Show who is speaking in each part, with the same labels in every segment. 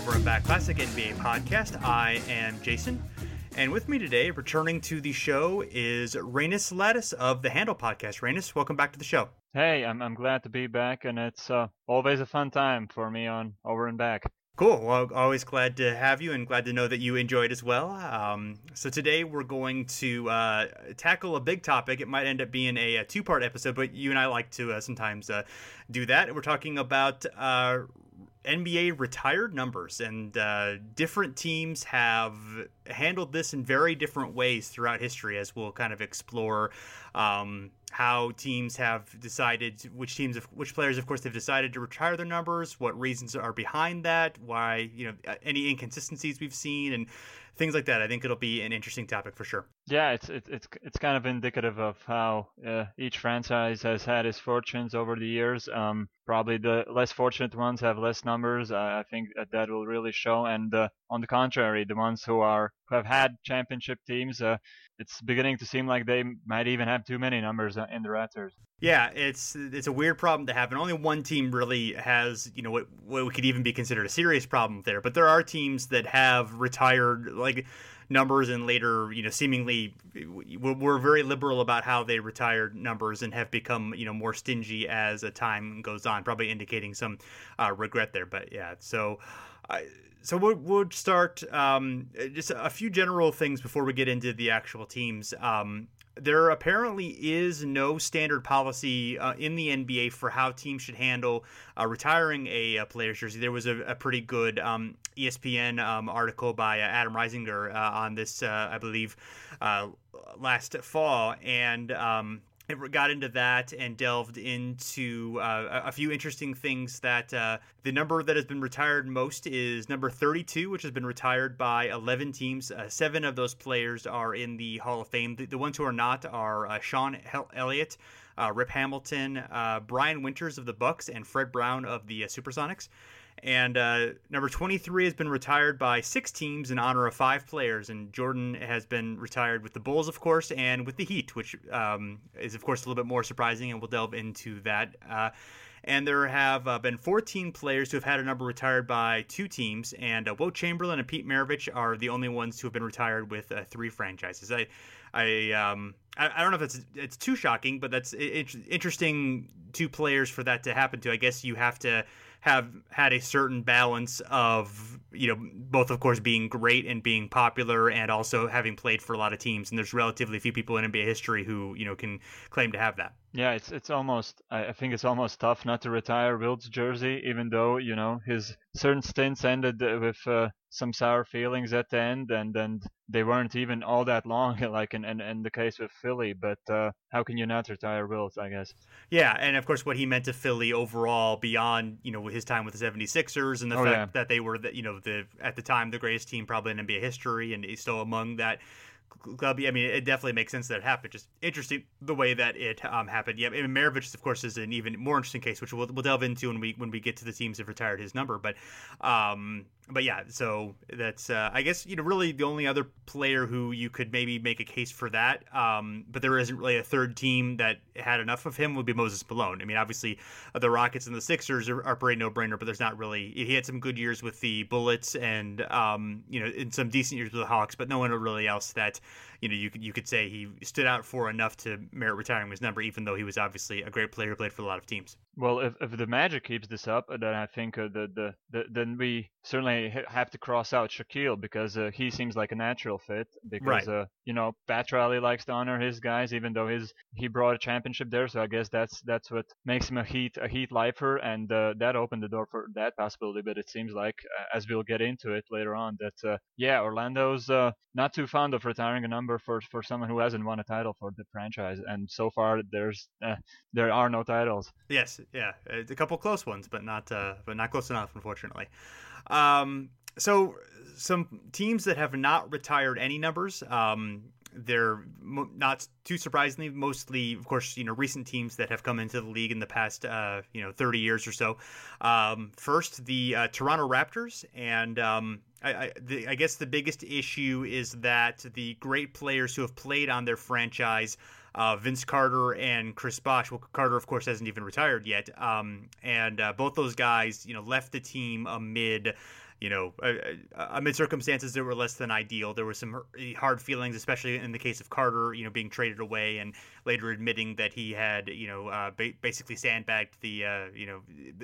Speaker 1: Over and Back Classic NBA podcast. I am Jason, and with me today, returning to the show, is Reinis Lacis of the Handle Podcast. Reinis, welcome back to the show.
Speaker 2: Hey, I'm, I'm glad to be back, and it's uh, always a fun time for me on Over and Back.
Speaker 1: Cool. Well, always glad to have you and glad to know that you enjoyed as well. Um, so today we're going to uh, tackle a big topic. It might end up being a, a two part episode, but you and I like to uh, sometimes uh, do that. We're talking about uh, NBA retired numbers, and uh, different teams have handled this in very different ways throughout history, as we'll kind of explore um, how teams have decided, which teams, which players, of course, have decided to retire their numbers, what reasons are behind that, why, you know, any inconsistencies we've seen, and things like that. I think it'll be an interesting topic for sure.
Speaker 2: Yeah, it's it's it's, kind of indicative of how uh, each franchise has had its fortunes over the years. Um, probably the less fortunate ones have less numbers. I think that will really show. And uh, on the contrary, the ones who are who have had championship teams, uh, it's beginning to seem like they might even have too many numbers in the Raptors.
Speaker 1: Yeah, it's it's a weird problem to have, and only one team really has you know what what could even be considered a serious problem there. But there are teams that have retired like numbers and later you know seemingly were very liberal about how they retired numbers and have become you know more stingy as a time goes on, probably indicating some uh, regret there. But yeah, so. I, so we'll, we'll start um, just a few general things before we get into the actual teams. Um, there apparently is no standard policy uh, in the NBA for how teams should handle uh, retiring a, a, player's jersey. There was a, a pretty good um, ESPN um, article by uh, Adam Risinger uh, on this, uh, I believe, uh, last fall, and um, got into that and delved into uh, a few interesting things that uh, the number that has been retired most is number 32 which has been retired by 11 teams. Uh, seven of those players are in the hall of fame. The, the ones who are not are uh, sean elliott uh, rip hamilton uh, brian winters of the bucks and fred brown of the supersonics and uh, number 23 has been retired by six teams in honor of five players. And Jordan has been retired with the Bulls, of course, and with the Heat, which um, is, of course, a little bit more surprising. And we'll delve into that. Uh, and there have uh, been 14 players who have had a number retired by two teams, and uh, Chamberlain and Pete Maravich are the only ones who have been retired with uh, three franchises. I, I, um, I, I, don't know if it's it's too shocking, but that's it, interesting. Two players for that to happen to. I guess you have to have had a certain balance of you know both of course being great and being popular and also having played for a lot of teams and there's relatively few people in NBA history who you know can claim to have that.
Speaker 2: Yeah, it's it's almost I think it's almost tough not to retire Wilt's jersey even though you know his certain stints ended with uh, some sour feelings at the end, and and they weren't even all that long, like in in, in the case with Philly. But uh, how can you not retire Wilt? I guess.
Speaker 1: Yeah, and of course, what he meant to Philly overall, beyond you know his time with the 76ers and the oh, fact yeah. that they were the, you know the at the time the greatest team probably in NBA history, and he's still among that club. I mean, it definitely makes sense that it happened. Just interesting the way that it um, happened. Yeah, I mean, Maravich, of course, is an even more interesting case, which we'll, we'll delve into when we when we get to the teams that retired his number. But um, but yeah, so that's uh, I guess you know really the only other player who you could maybe make a case for that. Um, but there isn't really a third team that had enough of him would be Moses Malone. I mean, obviously uh, the Rockets and the Sixers are, are pretty no brainer, but there's not really. He had some good years with the Bullets and um, you know in some decent years with the Hawks, but no one really else that you know you could you could say he stood out for enough to merit retiring his number, even though he was obviously a great player who played for a lot of teams.
Speaker 2: Well, if, if the Magic keeps this up, then I think uh, the, the, the then we certainly have to cross out Shaquille because uh, he seems like a natural fit. Because right. uh, you know Pat Riley likes to honor his guys, even though his he brought a championship there. So I guess that's that's what makes him a Heat a Heat lifer, and uh, that opened the door for that possibility. But it seems like, uh, as we'll get into it later on, that uh, yeah, Orlando's not too fond of retiring a number for for someone who hasn't won a title for the franchise, and so far there's there are no titles.
Speaker 1: Yes, yeah, a couple close ones, but not uh, but not close enough, unfortunately. Um, so some teams that have not retired any numbers. Um, they're not too surprisingly mostly of course you know recent teams that have come into the league in the past uh, you know 30 years or so um, first the uh, toronto raptors and um, I, I, the, I, guess the biggest issue is that the great players who have played on their franchise uh, Vince Carter and Chris Bosh. Well, Carter, of course, hasn't even retired yet, um, and uh, both those guys, you know, left the team amid you know, uh, uh, amid circumstances that were less than ideal. There were some hard feelings, especially in the case of Carter, you know, being traded away and later admitting that he had, you know, uh, ba- basically sandbagged the, uh, you know,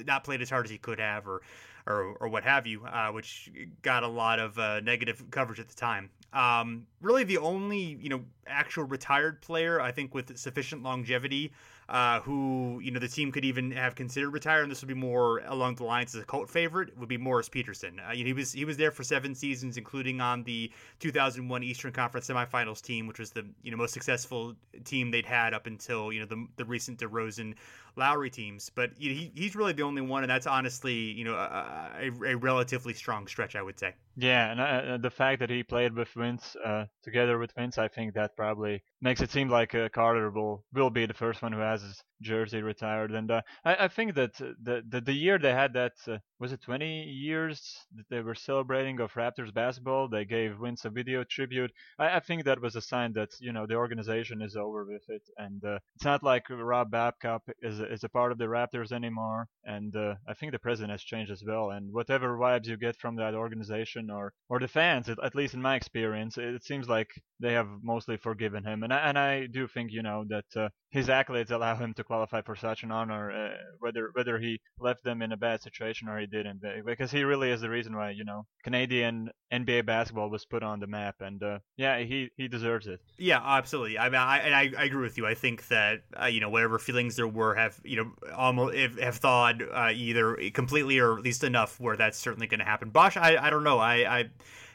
Speaker 1: not played as hard as he could have or, or, or what have you, uh, which got a lot of uh, negative coverage at the time. Um, really, the only, you know, actual retired player I think with sufficient longevity uh, who you know the team could even have considered retiring. This would be more along the lines as a cult favorite. Would be Morris Peterson. Uh, you know, he was he was there for seven seasons, including on the 2001 Eastern Conference semifinals team, which was the you know most successful team they'd had up until you know the the recent DeRozan Lowry teams. But he, he's really the only one, and that's honestly you know a, a, relatively strong stretch, I would say.
Speaker 2: Yeah, and uh, the fact that he played with Vince uh, together with Vince, I think that probably makes it seem like uh, Carter will will be the first one who has his jersey retired. And uh, I, I think that the, the, the year they had that uh, was it 20 years that they were celebrating of Raptors basketball. They gave Vince a video tribute. I, I think that was a sign that you know the organization is over with it, and uh, it's not like Rob Babcock is is a part of the Raptors anymore. And uh, I think the president has changed as well. And whatever vibes you get from that organization or or the fans, at, least in my experience, it, it seems like they have mostly forgiven him. And I, and I do think you know that uh, his accolades allow him to qualify for such an honor, uh, whether whether he left them in a bad situation or he didn't, because he really is the reason why you know Canadian NBA basketball was put on the map, and uh, yeah, he he deserves it.
Speaker 1: Yeah, absolutely. I mean, I, and I, I agree with you. I think that uh, you know whatever feelings there were have you know almost have thawed uh, either completely or at least enough where that's certainly going to happen. Bosh, I I don't know. I I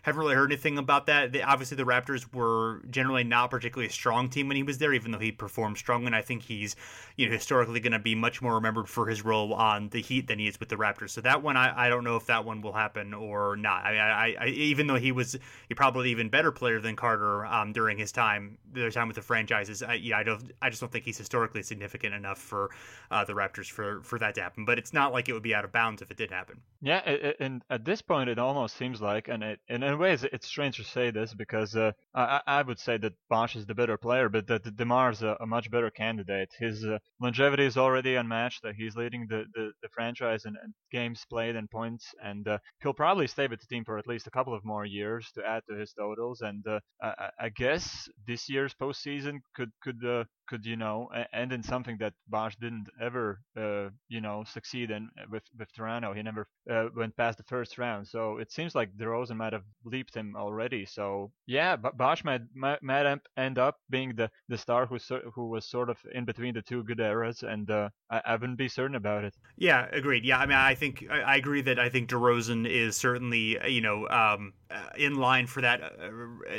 Speaker 1: haven't really heard anything about that. They, obviously, the Raptors were generally not particularly a strong team when he was there, even though he performed strong. And I think he's, you know, historically going to be much more remembered for his role on the Heat than he is with the Raptors. So that one, I, I don't know if that one will happen or not. I I, I even though he was he probably even better player than Carter um, during his time, their time with the franchises. I, yeah, I don't, I just don't think he's historically significant enough for uh, the Raptors for for that to happen. But it's not like it would be out of bounds if it did happen.
Speaker 2: Yeah, and at this point, it almost seems like, and it, and in ways, it's strange to say this because uh, I, I would say that Bosh is the better player, but that Demar is a, a much better candidate. His uh, longevity is already unmatched. He's leading the, the, the franchise in, in, games played and points, and uh, he'll probably stay with the team for at least a couple of more years to add to his totals. And uh, I, I, guess this year's postseason could could uh, could you know end in something that Bosh didn't ever uh, you know succeed in with with Toronto. He never uh, went past the first round. So it seems like DeRozan might have leaped him already. So yeah, Bosh might, might might end up being the the star who who was sort of in between the two good eras, and uh, I, I wouldn't be certain about it.
Speaker 1: Yeah, agreed. Yeah, I mean, I think I, I agree that I think DeRozan is certainly you know um, uh, in line for that uh,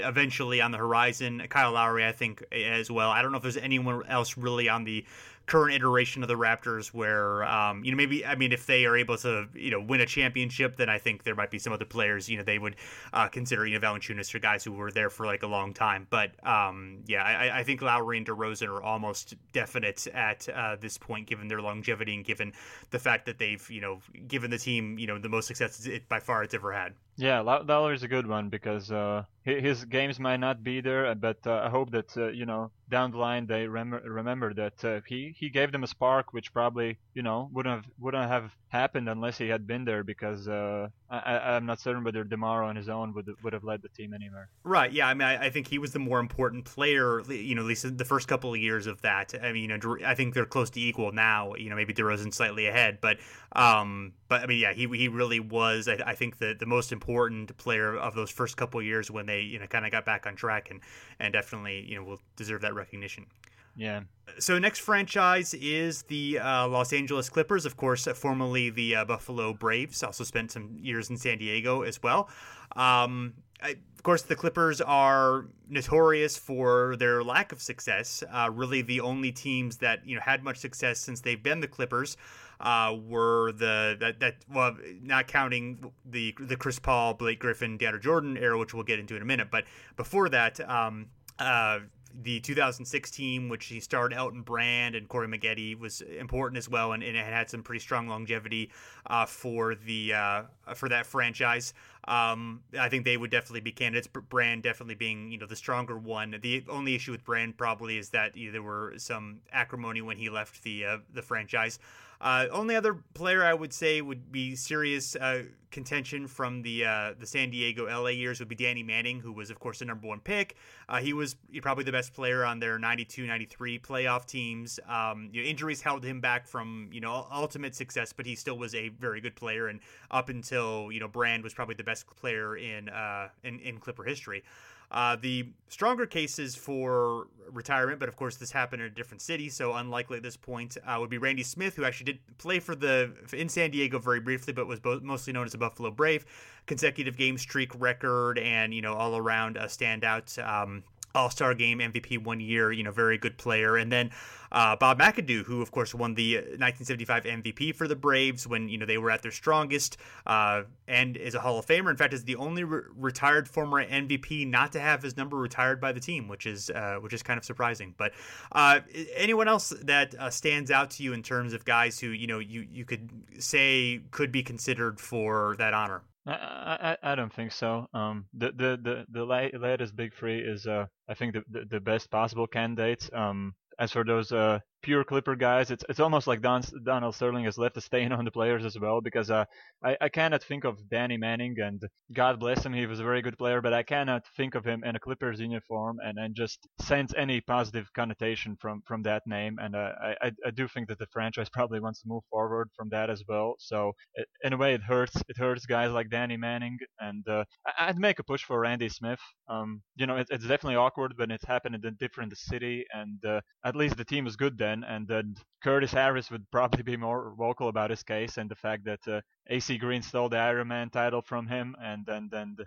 Speaker 1: eventually on the horizon. Kyle Lowry, I think as well. I don't know if there's anyone anyone else really on the current iteration of the Raptors where um, you know maybe I mean if they are able to you know win a championship then I think there might be some other players you know they would uh, consider you know Valanciunas or guys who were there for like a long time but um, yeah I, I, think Lowry and DeRozan are almost definite at uh, this point given their longevity and given the fact that they've you know given the team you know the most success it by far it's ever had.
Speaker 2: Yeah, Lowry's a good one because uh, his games might not be there, but uh, I hope that uh, you know down the line they rem- remember that uh, he gave them a spark, which probably you know wouldn't have wouldn't have happened unless he had been there because uh, I, am not certain whether Demar on his own would would have led the team anywhere.
Speaker 1: Right. Yeah. I mean, I, I, think he was the more important player. You know, at least the first couple of years of that. I mean, you know, I think they're close to equal now. You know, maybe DeRozan slightly ahead, but um, but I mean, yeah, he he really was. I, I think the the most important player of those first couple of years when they you know kind of got back on track and and definitely you know will deserve that recognition.
Speaker 2: Yeah.
Speaker 1: So next franchise is the uh, Los Angeles Clippers, of course, formerly the uh, Buffalo Braves. Also spent some years in San Diego as well. Um, I, of course, the Clippers are notorious for their lack of success. Uh, really, the only teams that you know had much success since they've been the Clippers uh, were the that that well, not counting the the Chris Paul, Blake Griffin, DeAndre Jordan era, which we'll get into in a minute. But before that. Um, uh, the 2006 team, which he started out in Brand and Corey Maggette, was important as well, and, and it had some pretty strong longevity uh, for the uh, for that franchise. Um, I think they would definitely be candidates. Brand definitely being you know the stronger one. The only issue with Brand probably is that you know, there were some acrimony when he left the uh, the franchise. Uh, only other player I would say would be serious uh, contention from the uh, the San Diego LA years would be Danny Manning, who was of course the number one pick. Uh, he was probably the best player on their 92-93 playoff teams. Um, you know, injuries held him back from you know ultimate success, but he still was a very good player. And up until you know Brand was probably the best player in uh, in, in Clipper history. Uh, the stronger cases for retirement, but of course this happened in a different city, so unlikely at this point, uh, would be Randy Smith, who actually did play for the in San Diego very briefly, but was both, mostly known as a Buffalo Brave. Consecutive game streak record, and you know all around a standout. Um, all Star Game MVP one year, you know, very good player. And then uh, Bob McAdoo, who of course won the 1975 MVP for the Braves when you know they were at their strongest, uh, and is a Hall of Famer. In fact, is the only re- retired former MVP not to have his number retired by the team, which is uh, which is kind of surprising. But uh, anyone else that uh, stands out to you in terms of guys who you know you you could say could be considered for that honor?
Speaker 2: I, I, I don't think so. Um, the the the the latest big three is uh I think the the, the best possible candidates. Um, as for those uh pure Clipper guys, it's it's almost like Don, Donald Sterling has left a stain on the players as well because uh, I, I cannot think of Danny Manning and God bless him, he was a very good player, but I cannot think of him in a Clippers uniform and, and just sense any positive connotation from, from that name. And uh, I, I do think that the franchise probably wants to move forward from that as well. So it, in a way, it hurts. It hurts guys like Danny Manning, and uh, I'd make a push for Randy Smith. Um, you know, it, it's definitely awkward when it's happened in a different city, and uh, at least the team was good then and then Curtis Harris would probably be more vocal about his case and the fact that uh, AC Green stole the Ironman title from him, and then then the,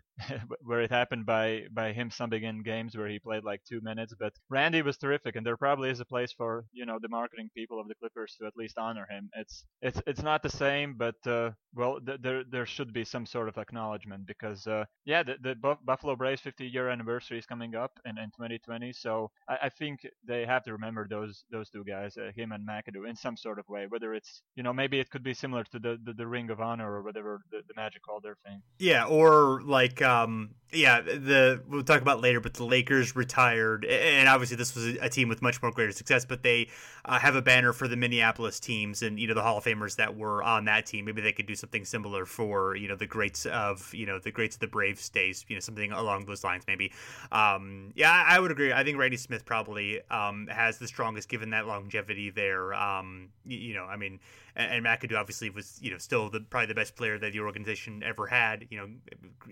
Speaker 2: where it happened by by him subbing in games where he played like two minutes. But Randy was terrific, and there probably is a place for you know the marketing people of the Clippers to at least honor him. It's it's it's not the same, but uh, well, th- there there should be some sort of acknowledgement because uh, yeah, the, the Buffalo Braves 50 year anniversary is coming up in, in 2020, so I, I think they have to remember those those two guys, uh, him and McAdoo, in some sort of way. Whether it's you know maybe it could be similar to the the, the Ring of Honor or whatever the, the Magic called their thing.
Speaker 1: Yeah, or like um yeah, the we'll talk about later, but the Lakers retired, and obviously this was a team with much more greater success. But they uh, have a banner for the Minneapolis teams, and you know the Hall of Famers that were on that team. Maybe they could do something similar for you know the greats of you know the greats of the Braves days. You know something along those lines, maybe. Um, yeah, I, I would agree. I think Randy Smith probably um, has the strongest, given that longevity there. Um, you, you know, I mean and, and McAdoo obviously was you know still the probably the best player that the organization ever had. You know,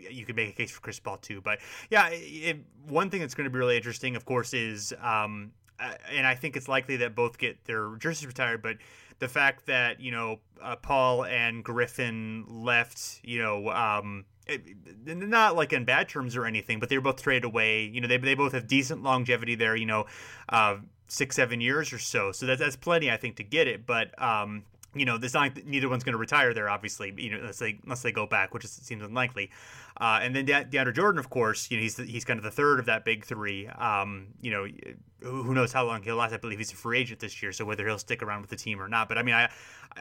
Speaker 1: you could make a case for Chris Paul too, but yeah, it, one thing that's going to be really interesting, of course, is um, and I think it's likely that both get their jerseys retired, but the fact that you know uh, Paul and Griffin left, you know. Um, not like in bad terms or anything, but they were both traded away. You know, they they both have decent longevity there. You know, uh, six seven years or so. So that's that's plenty, I think, to get it. But um, you know, there's not neither one's going to retire there, obviously. You know, unless they unless they go back, which is, seems unlikely. Uh, and then De- DeAndre Jordan, of course, you know, he's he's kind of the third of that big three. Um, you know, who knows how long he'll last? I believe he's a free agent this year, so whether he'll stick around with the team or not. But I mean, I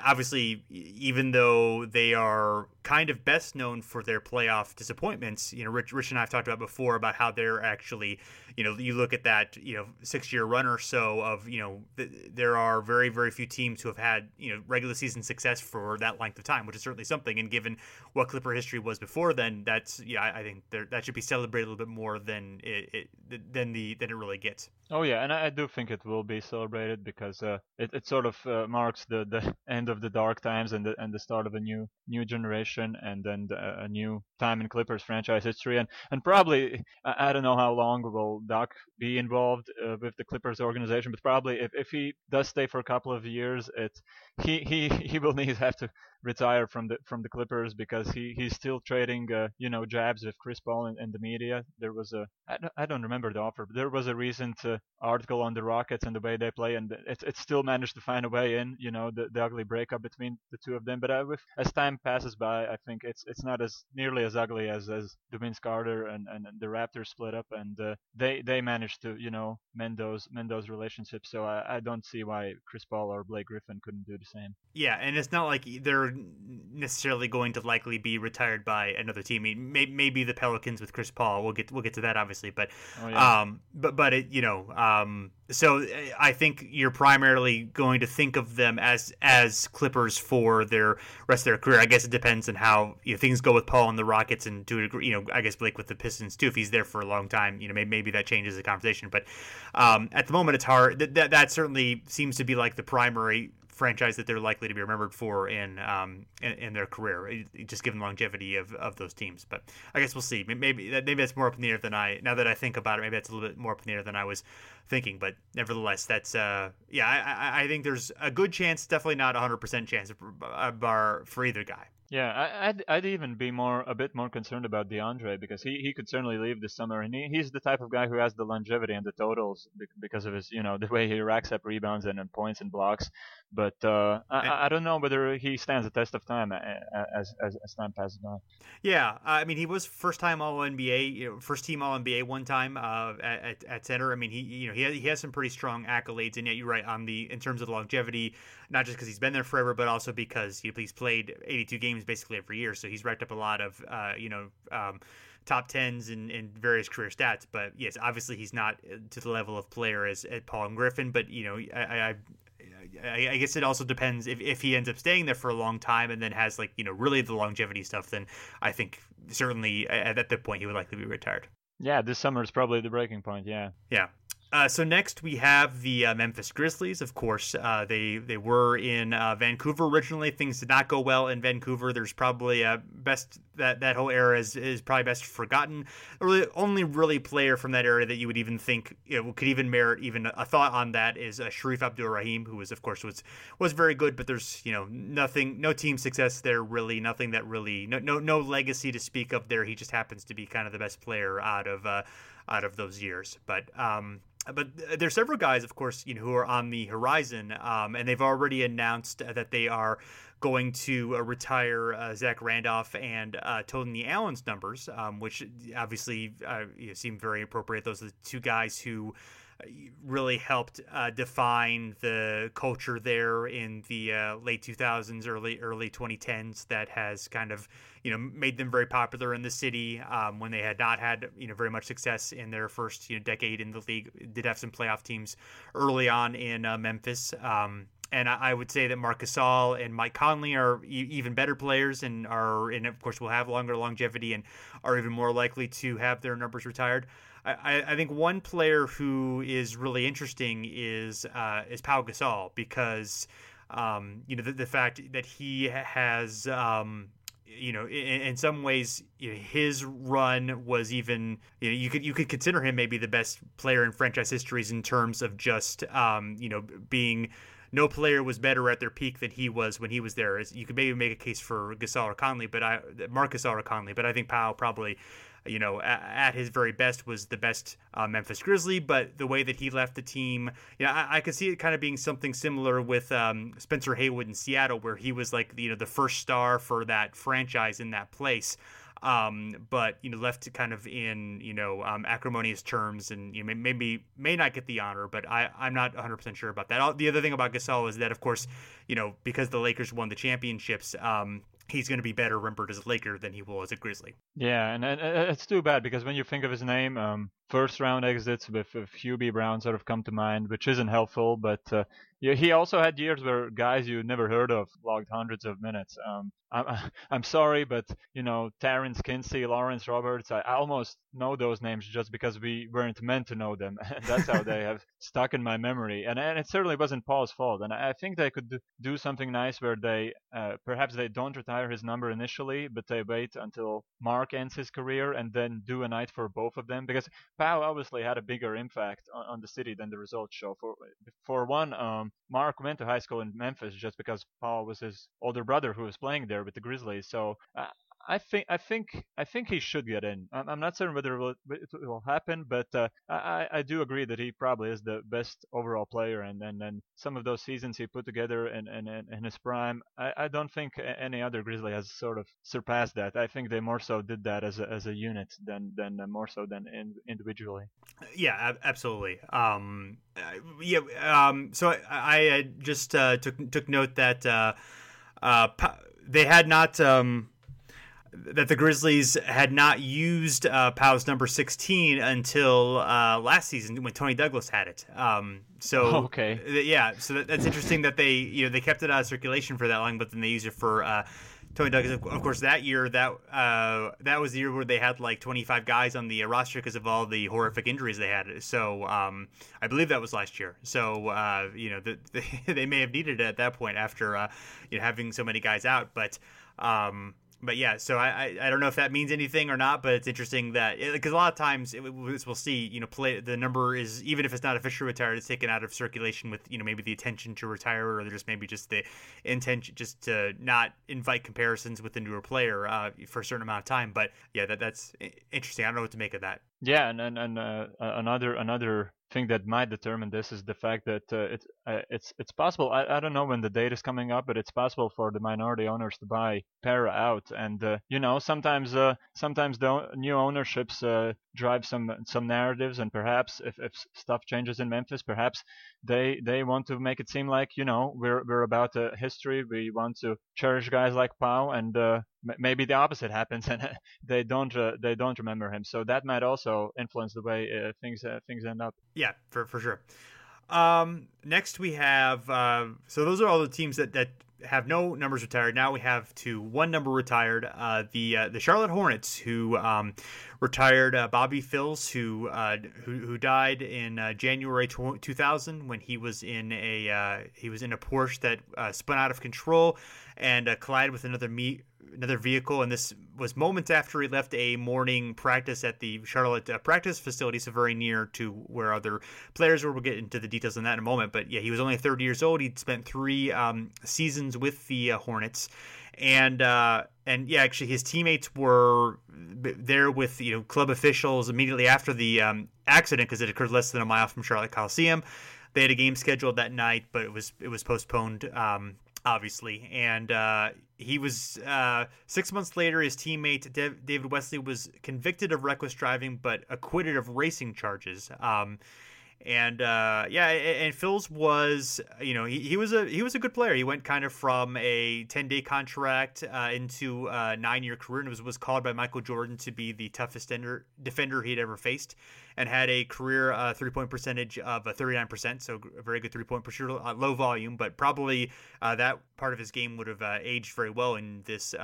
Speaker 1: obviously, even though they are kind of best known for their playoff disappointments, you know, Rich, Rich and I have talked about before about how they're actually, you know, you look at that, you know, six year run or so of, you know, th- there are very, very few teams who have had, you know, regular season success for that length of time, which is certainly something. And given what Clipper history was before then, that's, yeah, I, I think that should be celebrated a little bit more than it, it, than the than it really gets.
Speaker 2: Oh yeah, and I, do think it will be celebrated because uh, it, it sort of uh, marks the, the end of the dark times and the and the start of a new new generation and then the, a new time in Clippers franchise history. And and probably I, I don't know how long will Doc be involved uh, with the Clippers organization, but probably if, if he does stay for a couple of years, it he he he will need have to retire from the from the Clippers because he he's still trading uh, you know jabs with Chris Paul in, in the media. There was a I don't, I don't remember the offer, but there was a recent uh, article on the Rockets and the way they play, and it it still managed to find a way in. You know the, the ugly breakup between the two of them. But uh, with, as time passes by, I think it's it's not as nearly as ugly as as Vince Carter and, and, and the Raptors split up, and uh, they they managed to you know mend those mend those relationships. So I, I don't see why Chris Paul or Blake Griffin couldn't do the same.
Speaker 1: Yeah, and it's not like they're necessarily going to likely be retired by another team. I mean, may, maybe the Pelicans with Chris Paul. We'll get we'll get to that obviously, but oh, yeah. um, but but it, you know, um, so I think you're primarily going to think of them as as Clippers for their rest of their career. I guess it depends on how you know, things go with Paul and the Rockets, and to a degree, you know, I guess Blake with the Pistons too. If he's there for a long time, you know, maybe, maybe that changes the conversation. But um, at the moment, it's hard. That, that that certainly seems to be like the primary franchise that they're likely to be remembered for in um, in, in, their career, just given the longevity of, of those teams. But I guess we'll see. Maybe maybe that's more up in the air than I. Now that I think about it, maybe that's a little bit more up in the air than I was thinking. But nevertheless, that's uh, yeah. I, I think there's a good chance, definitely not a hundred percent chance, bar for either guy.
Speaker 2: Yeah, I, would I'd even be more a bit more concerned about DeAndre because he, he could certainly leave this summer, and he, he's the type of guy who has the longevity and the totals because of his you know the way he racks up rebounds and, and points and blocks. But uh, I, I don't know whether he stands the test of time as as, as time passes by.
Speaker 1: Yeah, I mean he was first time All NBA, you know, first team All NBA one time uh, at, at center. I mean he you know he has, he has some pretty strong accolades, and yet you're right on the in terms of the longevity, not just because he's been there forever, but also because he's played 82 games games basically every year. So he's racked up a lot of, uh, you know, um, top tens and, and various career stats. But yes, obviously he's not uh, to the level of player as, as Paul and Griffin. But you know, I, I, I guess it also depends if, if he ends up staying there for a long time and then has like you know really the longevity stuff. Then I think certainly at, at that point he would likely be retired.
Speaker 2: Yeah, this summer is probably the breaking point. Yeah.
Speaker 1: Yeah. Uh, so next we have the uh, Memphis Grizzlies. Of course, uh, they they were in uh, Vancouver originally. Things did not go well in Vancouver. There's probably a best that that whole era is, is probably best forgotten. The really, only really player from that era that you would even think you know, could even merit even a thought on that is uh, Shareef Abdur-Rahim, who was of course was was very good, but there's you know nothing, no team success there really, nothing that really no no no legacy to speak of there. He just happens to be kind of the best player out of uh, out of those years, but. Um, but there's several guys, of course, you know, who are on the horizon, um, and they've already announced that they are going to uh, retire uh, Zach Randolph and uh, Tony Allen's numbers, um, which obviously uh, you know, seem very appropriate. Those are the two guys who really helped uh, define the culture there in the uh, late 2000s, early early 2010s. That has kind of you know made them very popular in the city um, when they had not had you know very much success in their first you know decade in the league. Did have some playoff teams early on in uh, Memphis. Um, and I would say that Marc Gasol and Mike Conley are even better players, and are, and of course, will have longer longevity and are even more likely to have their numbers retired. I, I think one player who is really interesting is uh, is Pau Gasol because um, you know the, the, fact that he has um, you know in, in some ways you know, his run was even you know you could you could consider him maybe the best player in franchise histories in terms of just um, you know being no player was better at their peak than he was when he was there. You could maybe make a case for Gasol or Conley, but I Marc Gasol or Conley, but I think Pau probably you know, at, his very best was the best uh, Memphis Grizzly, but the way that he left the team, you know, I, I could see it kind of being something similar with um, Spencer Haywood in Seattle, where he was like, you know, the first star for that franchise in that place. Um, but you know, left kind of in you know um, acrimonious terms, and you know, maybe may not get the honor, but I I'm not 100 percent sure about that. The other thing about Gasol is that, of course, you know, because the Lakers won the championships, um, he's going to be better remembered as a Laker than he will as a Grizzly.
Speaker 2: Yeah, and, and it's too bad because when you think of his name, um, first round exits with, with Hubie Brown sort of come to mind, which isn't helpful. But uh, he also had years where guys you never heard of logged hundreds of minutes. Um, I'm, I'm sorry, but you know, Tarence Kinsey, Lawrence Roberts, I almost know those names just because we weren't meant to know them. That's how they have stuck in my memory. And, and it certainly wasn't Paul's fault. And I think they could do something nice where they uh, perhaps they don't retire his number initially, but they wait until Marc ends his career and then do a night for both of them because Pau obviously had a bigger impact on, on the city than the results show. For for one, um, Marc went to high school in Memphis just because Paul was his older brother who was playing there with the Grizzlies. So uh, I think I think I think he should get in. I'm, I'm not certain whether it will, it will happen, but uh, I, I do agree that he probably is the best overall player. And and, and some of those seasons he put together in, in, in his prime, I, I don't think any other Grizzly has sort of surpassed that. I think they more so did that as a, as a unit than than uh, more so than in, individually.
Speaker 1: Yeah, absolutely. Um, yeah. Um, so I, I just uh, took took note that. Uh, uh, they had not um, that the Grizzlies had not used uh, Pau's number 16 until uh, last season when Tony Douglas had it. Um, so
Speaker 2: oh, okay,
Speaker 1: yeah, so that, that's interesting that they you know they kept it out of circulation for that long, but then they used it for uh, Tony Douglas. Of course, that year that uh, that was the year where they had like 25 guys on the roster because of all the horrific injuries they had. So um, I believe that was last year. So uh, you know the, the, they may have needed it at that point after uh, you know having so many guys out, but. Um, but yeah, so I, I, I don't know if that means anything or not, but it's interesting that because a lot of times it, we'll see you know play the number is even if it's not officially retired, it's taken out of circulation with you know maybe the intention to retire or just maybe just the intention just to not invite comparisons with the newer player uh, for a certain amount of time. But yeah, that that's interesting. I don't know what to make of that.
Speaker 2: Yeah, and and, and uh, another another thing that might determine this is the fact that uh, it's uh, it's it's possible. I, I don't know when the date is coming up, but it's possible for the minority owners to buy Pera out, and uh, you know sometimes uh, sometimes the new ownerships uh, drive some some narratives, and perhaps if, if stuff changes in Memphis, perhaps they they want to make it seem like you know we're we're about a history. We want to cherish guys like Pau, and uh, maybe the opposite happens, and they don't they don't remember him. So that might also influence the way things things end up.
Speaker 1: Yeah, for for sure. Um, next we have uh, so those are all the teams that that have no numbers retired. Now we have to one number retired. Uh, the uh, the Charlotte Hornets who um, retired uh, Bobby Phills who uh, who, who died in uh, January 2000 when he was in a uh, he was in a Porsche that spun out of control and collided with another me- another vehicle, and this was moments after he left a morning practice at the Charlotte uh, practice facility, so very near to where other players were. We'll get into the details on that in a moment. But yeah, he was only 30 years old. He'd spent three um, seasons with the uh, Hornets, and uh, and yeah, actually his teammates were there with you know club officials immediately after the um, accident because it occurred less than a mile from Charlotte Coliseum. They had a game scheduled that night, but it was it was postponed. Um, obviously. And uh, he was uh, six months later. His teammate David Wesley was convicted of reckless driving, but acquitted of racing charges. Um, and uh, yeah, and Phills was you know he, he was a he was a good player. He went kind of from a ten day contract uh, into a nine year career, and was was called by Michael Jordan to be the toughest defender he'd ever faced and had a career uh, three point percentage of 39%, so a very good three point per uh, low volume, but probably uh, that part of his game would have uh, aged very well in this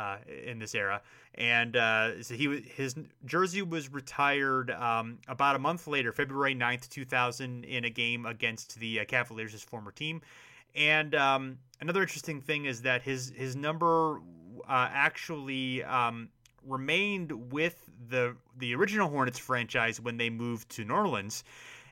Speaker 1: in this era. And uh, so he his jersey was retired um, about a month later, February 9th, 2000, in a game against the Cavaliers, his former team. And um, another interesting thing is that his his number actually um, remained with the the original Hornets franchise when they moved to New Orleans,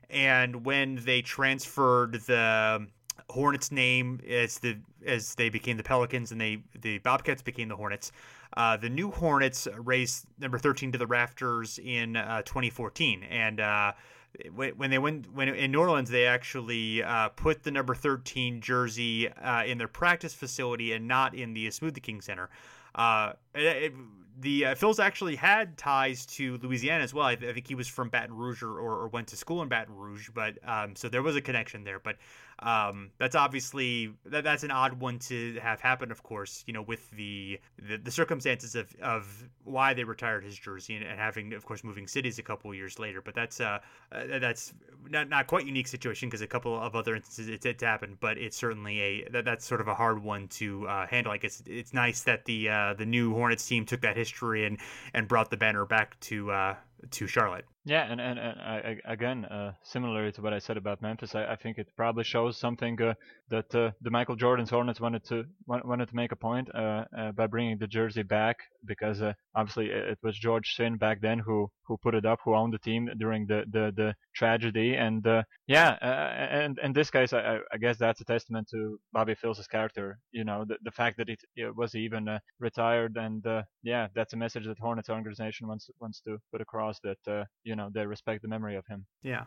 Speaker 1: and when they transferred the Hornets name as the as they became the Pelicans and they the Bobcats became the Hornets. Uh, the new Hornets raised number 13 to the rafters in uh, 2014, and uh, when they went when in New Orleans, they actually uh, put the number 13 jersey uh, in their practice facility and not in the Smoothie King Center. Uh, it, the uh, Phills actually had ties to Louisiana as well. I, I think he was from Baton Rouge or, or, went to school in Baton Rouge, but um, so there was a connection there. But um, that's obviously that, that's an odd one to have happen, of course. You know, with the the, the circumstances of, of why they retired his jersey and, and, having, of course, moving cities a couple years later. But that's uh, uh that's not not quite unique situation because a couple of other instances it did happen, but it's certainly a that, that's sort of a hard one to uh, handle. I guess it's nice that the uh, the new Hornets team took that history and and brought the banner back to uh, to Charlotte.
Speaker 2: Yeah, and and, and I, again, uh, similar to what I said about Memphis, I, I think it probably shows something uh, that uh, the Michael Jordan's Hornets wanted to wanted to make a point uh, uh, by bringing the jersey back because uh, obviously it was George Shinn back then who who put it up, who owned the team during the the, the tragedy, and yeah, and in this case, I, I guess that's a testament to Bobby Phills' character. You know, the the fact that it, it was even retired, and yeah, that's a message that Hornets organization wants wants to put across that you know they respect the memory of him.
Speaker 1: Yeah,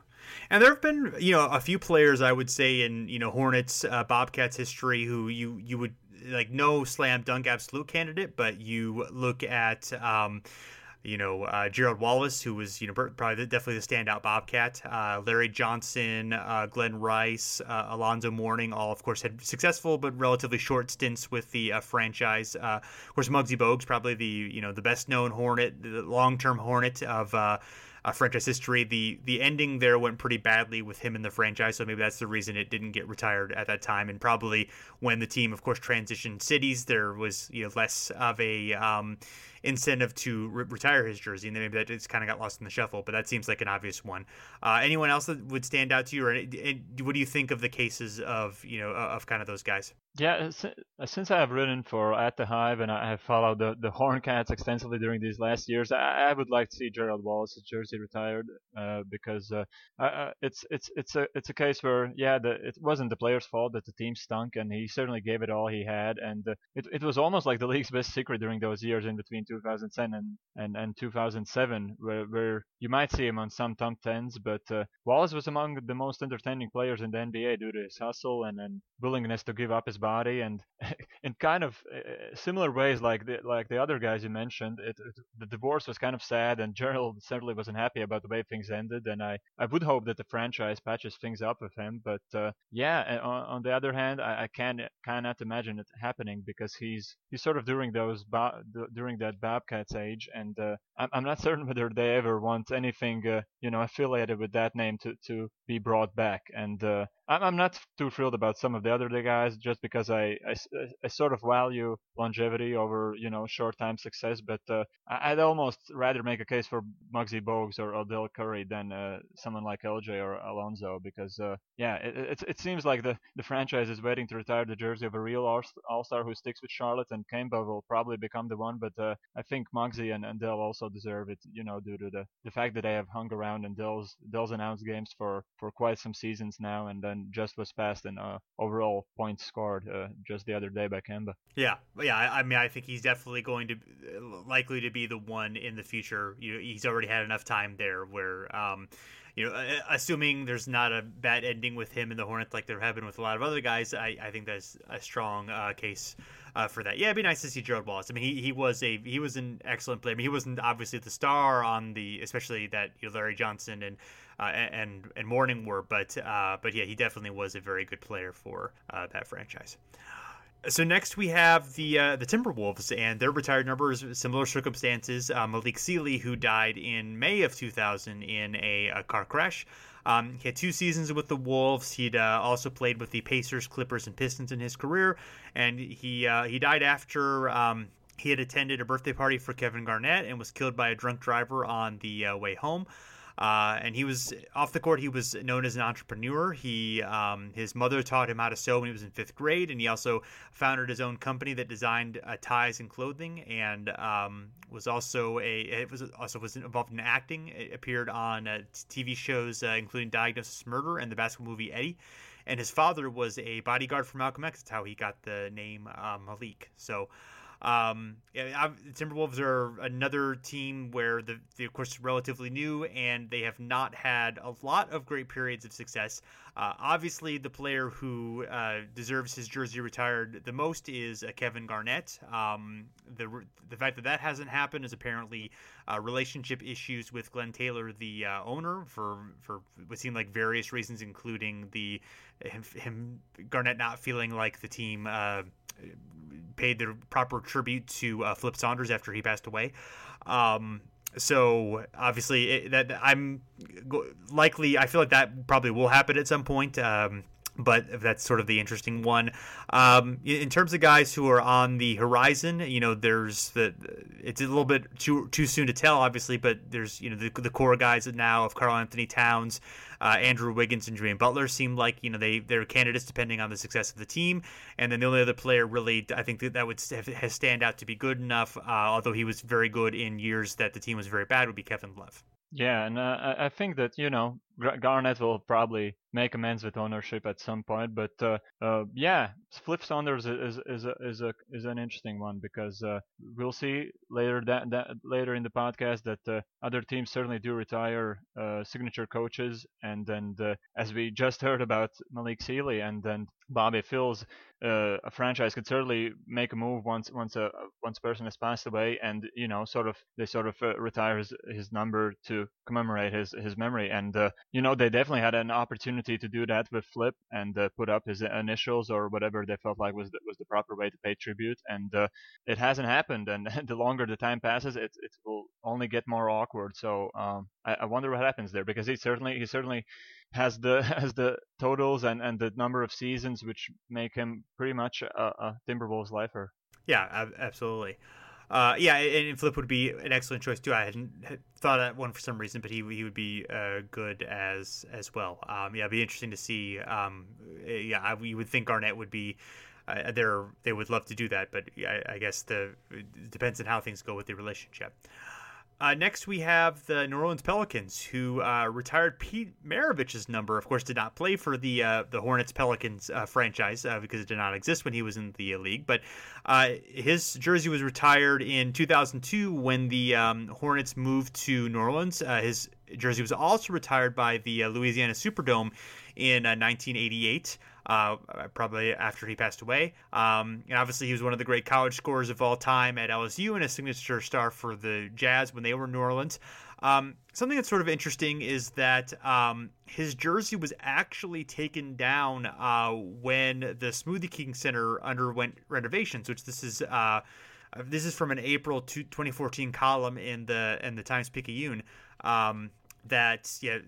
Speaker 1: and there have been you know a few players I would say in you know Hornets uh, Bobcats history who you you would like no slam dunk absolute candidate, but you look at. Um, you know uh, Gerald Wallace, who was you know probably definitely the standout Bobcat, uh, Larry Johnson, uh, Glen Rice, uh, Alonzo Mourning, all of course had successful but relatively short stints with the uh, franchise. Uh, of course, Muggsy Bogues, probably the you know the best known Hornet, the long term Hornet of uh, franchise history. The the ending there went pretty badly with him in the franchise, so maybe that's the reason it didn't get retired at that time. And probably when the team, of course, transitioned cities, there was you know less of a um, incentive to re- retire his jersey, and then maybe that just kind of got lost in the shuffle. But that seems like an obvious one. Uh, anyone else that would stand out to you, or what do you think of the cases of you know of kind of those guys?
Speaker 2: Yeah, uh, since I have written for At the Hive and I have followed the, the Horncats extensively during these last years, I, I would like to see Gerald Wallace's jersey retired uh, because uh, uh, it's it's it's a it's a case where yeah, the, it wasn't the player's fault that the team stunk and he certainly gave it all he had and uh, it it was almost like the league's best secret during those years in between 2010 and and, and 2007 where where you might see him on some top tens, but uh, Wallace was among the most entertaining players in the NBA due to his hustle and, and willingness to give up his body and in kind of uh, similar ways like the like the other guys you mentioned. It, it, the divorce was kind of sad and Gerald certainly wasn't happy about the way things ended and I, I would hope that the franchise patches things up with him but uh, yeah on, on, the other hand I, I can cannot imagine it happening because he's he's sort of during those during that Bobcats age and uh, I'm, I'm not certain whether they ever want anything uh, you know affiliated with that name to, to be brought back and uh, I'm not too thrilled about some of the other guys just because I, I, I sort of value longevity over you know short time success. But uh, I'd almost rather make a case for Muggsy Bogues or Odell Curry than uh, someone like LJ or Alonzo because uh, yeah, it, it, it seems like the, the franchise is waiting to retire the jersey of a real all star who sticks with Charlotte, and Kemba will probably become the one. But uh, I think Muggsy and, and Dell also deserve it, you know, due to the, the fact that they have hung around and Dell's Dell's announced games for for quite some seasons now, and then just was passed in uh, overall points scored uh, just the other day by Kemba.
Speaker 1: Yeah, yeah. I, I, mean, I think he's definitely going to likely to be the one in the future. You know, he's already had enough time there where. Um, you know, assuming there's not a bad ending with him in the Hornets like there have been with a lot of other guys, I, I think that's a strong uh, case uh, for that. Yeah, it'd be nice to see Gerald Wallace. I mean, he, he was a he was an excellent player. I mean, he wasn't obviously the star on the, especially that you know, Larry Johnson and uh, and and Mourning were, but uh, but yeah, he definitely was a very good player for uh, that franchise. So next we have the uh, the Timberwolves and their retired numbers, similar circumstances. Uh, Malik Sealy, who died in May of 2000 in a, a car crash. Um, he had two seasons with the Wolves. He'd uh, also played with the Pacers, Clippers, and Pistons in his career, and he uh, he died after um, he had attended a birthday party for Kevin Garnett and was killed by a drunk driver on the uh, way home. Uh, and he was off the court. He was known as an entrepreneur. He um, his mother taught him how to sew when he was in fifth grade, and he also founded his own company that designed uh, ties and clothing, and um, was also a it was also was involved in acting. It appeared on uh, TV shows uh, including Diagnosis Murder and the basketball movie Eddie. And his father was a bodyguard for Malcolm X. That's how he got the name uh, Malik. So. Um, yeah, Timberwolves are another team where the, the, of course, relatively new, and they have not had a lot of great periods of success. Uh, obviously, the player who uh, deserves his jersey retired the most is uh, Kevin Garnett. Um, the the fact that that hasn't happened is apparently uh, relationship issues with Glen Taylor, the uh, owner, for for what seemed like various reasons, including the him, him Garnett not feeling like the team uh, paid the proper tribute to uh, Flip Saunders after he passed away. Um, so obviously it, that I'm likely I feel like that probably will happen at some point. Um, but that's sort of the interesting one. Um, in terms of guys who are on the horizon, you know, there's the it's a little bit too too soon to tell, obviously, but there's you know the, the core guys now of Karl-Anthony Towns, uh, Andrew Wiggins, and Jermaine Butler seem like you know they they're candidates depending on the success of the team. And then the only other player really I think that that would have, stand out to be good enough, uh, although he was very good in years that the team was very bad, would be Kevin Love.
Speaker 2: Yeah, and uh, I think that you know Garnett will probably make amends with ownership at some point. But uh, uh, yeah, Flip Saunders is is a, is a is an interesting one because uh, we'll see later that, that later in the podcast that uh, other teams certainly do retire uh, signature coaches, and then uh, as we just heard about Malik Sealy and then Bobby Phills, uh, a franchise could certainly make a move once once a once a person has passed away, and you know, sort of they sort of retire his, his number to commemorate his his memory, and you know, they definitely had an opportunity to do that with Flip and uh, put up his initials or whatever they felt like was the, was the proper way to pay tribute, and uh, it hasn't happened, and the longer the time passes, it it will only get more awkward. So um, I, I wonder what happens there because he certainly he certainly has the has the totals and, and the number of seasons which make him pretty much a, a Timberwolves lifer.
Speaker 1: Yeah, absolutely. Uh, yeah, and Flip would be an excellent choice too. I hadn't thought of that one for some reason, but he he would be uh, good as as well. Um, yeah, it'd be interesting to see. Um, yeah, I, you would think Garnett would be. Uh, they're they would love to do that, but I, I guess the it depends on how things go with the relationship. Uh, next, we have the New Orleans Pelicans, who uh, retired Pete Maravich's number. Of course, did not play for the uh, the Hornets Pelicans uh, franchise uh, because it did not exist when he was in the league. But uh, his jersey was retired in 2002 when the um, Hornets moved to New Orleans. his jersey was also retired by the Louisiana Superdome in 1988 uh, probably after he passed away. Um, and obviously, he was one of the great college scorers of all time at LSU and a signature star for the Jazz when they were in New Orleans. Um, something that's sort of interesting is that um, his jersey was actually taken down uh, when the Smoothie King Center underwent renovations, which this is. Uh, this is from an April 2014 column in the in the Times Picayune. Um, that yeah,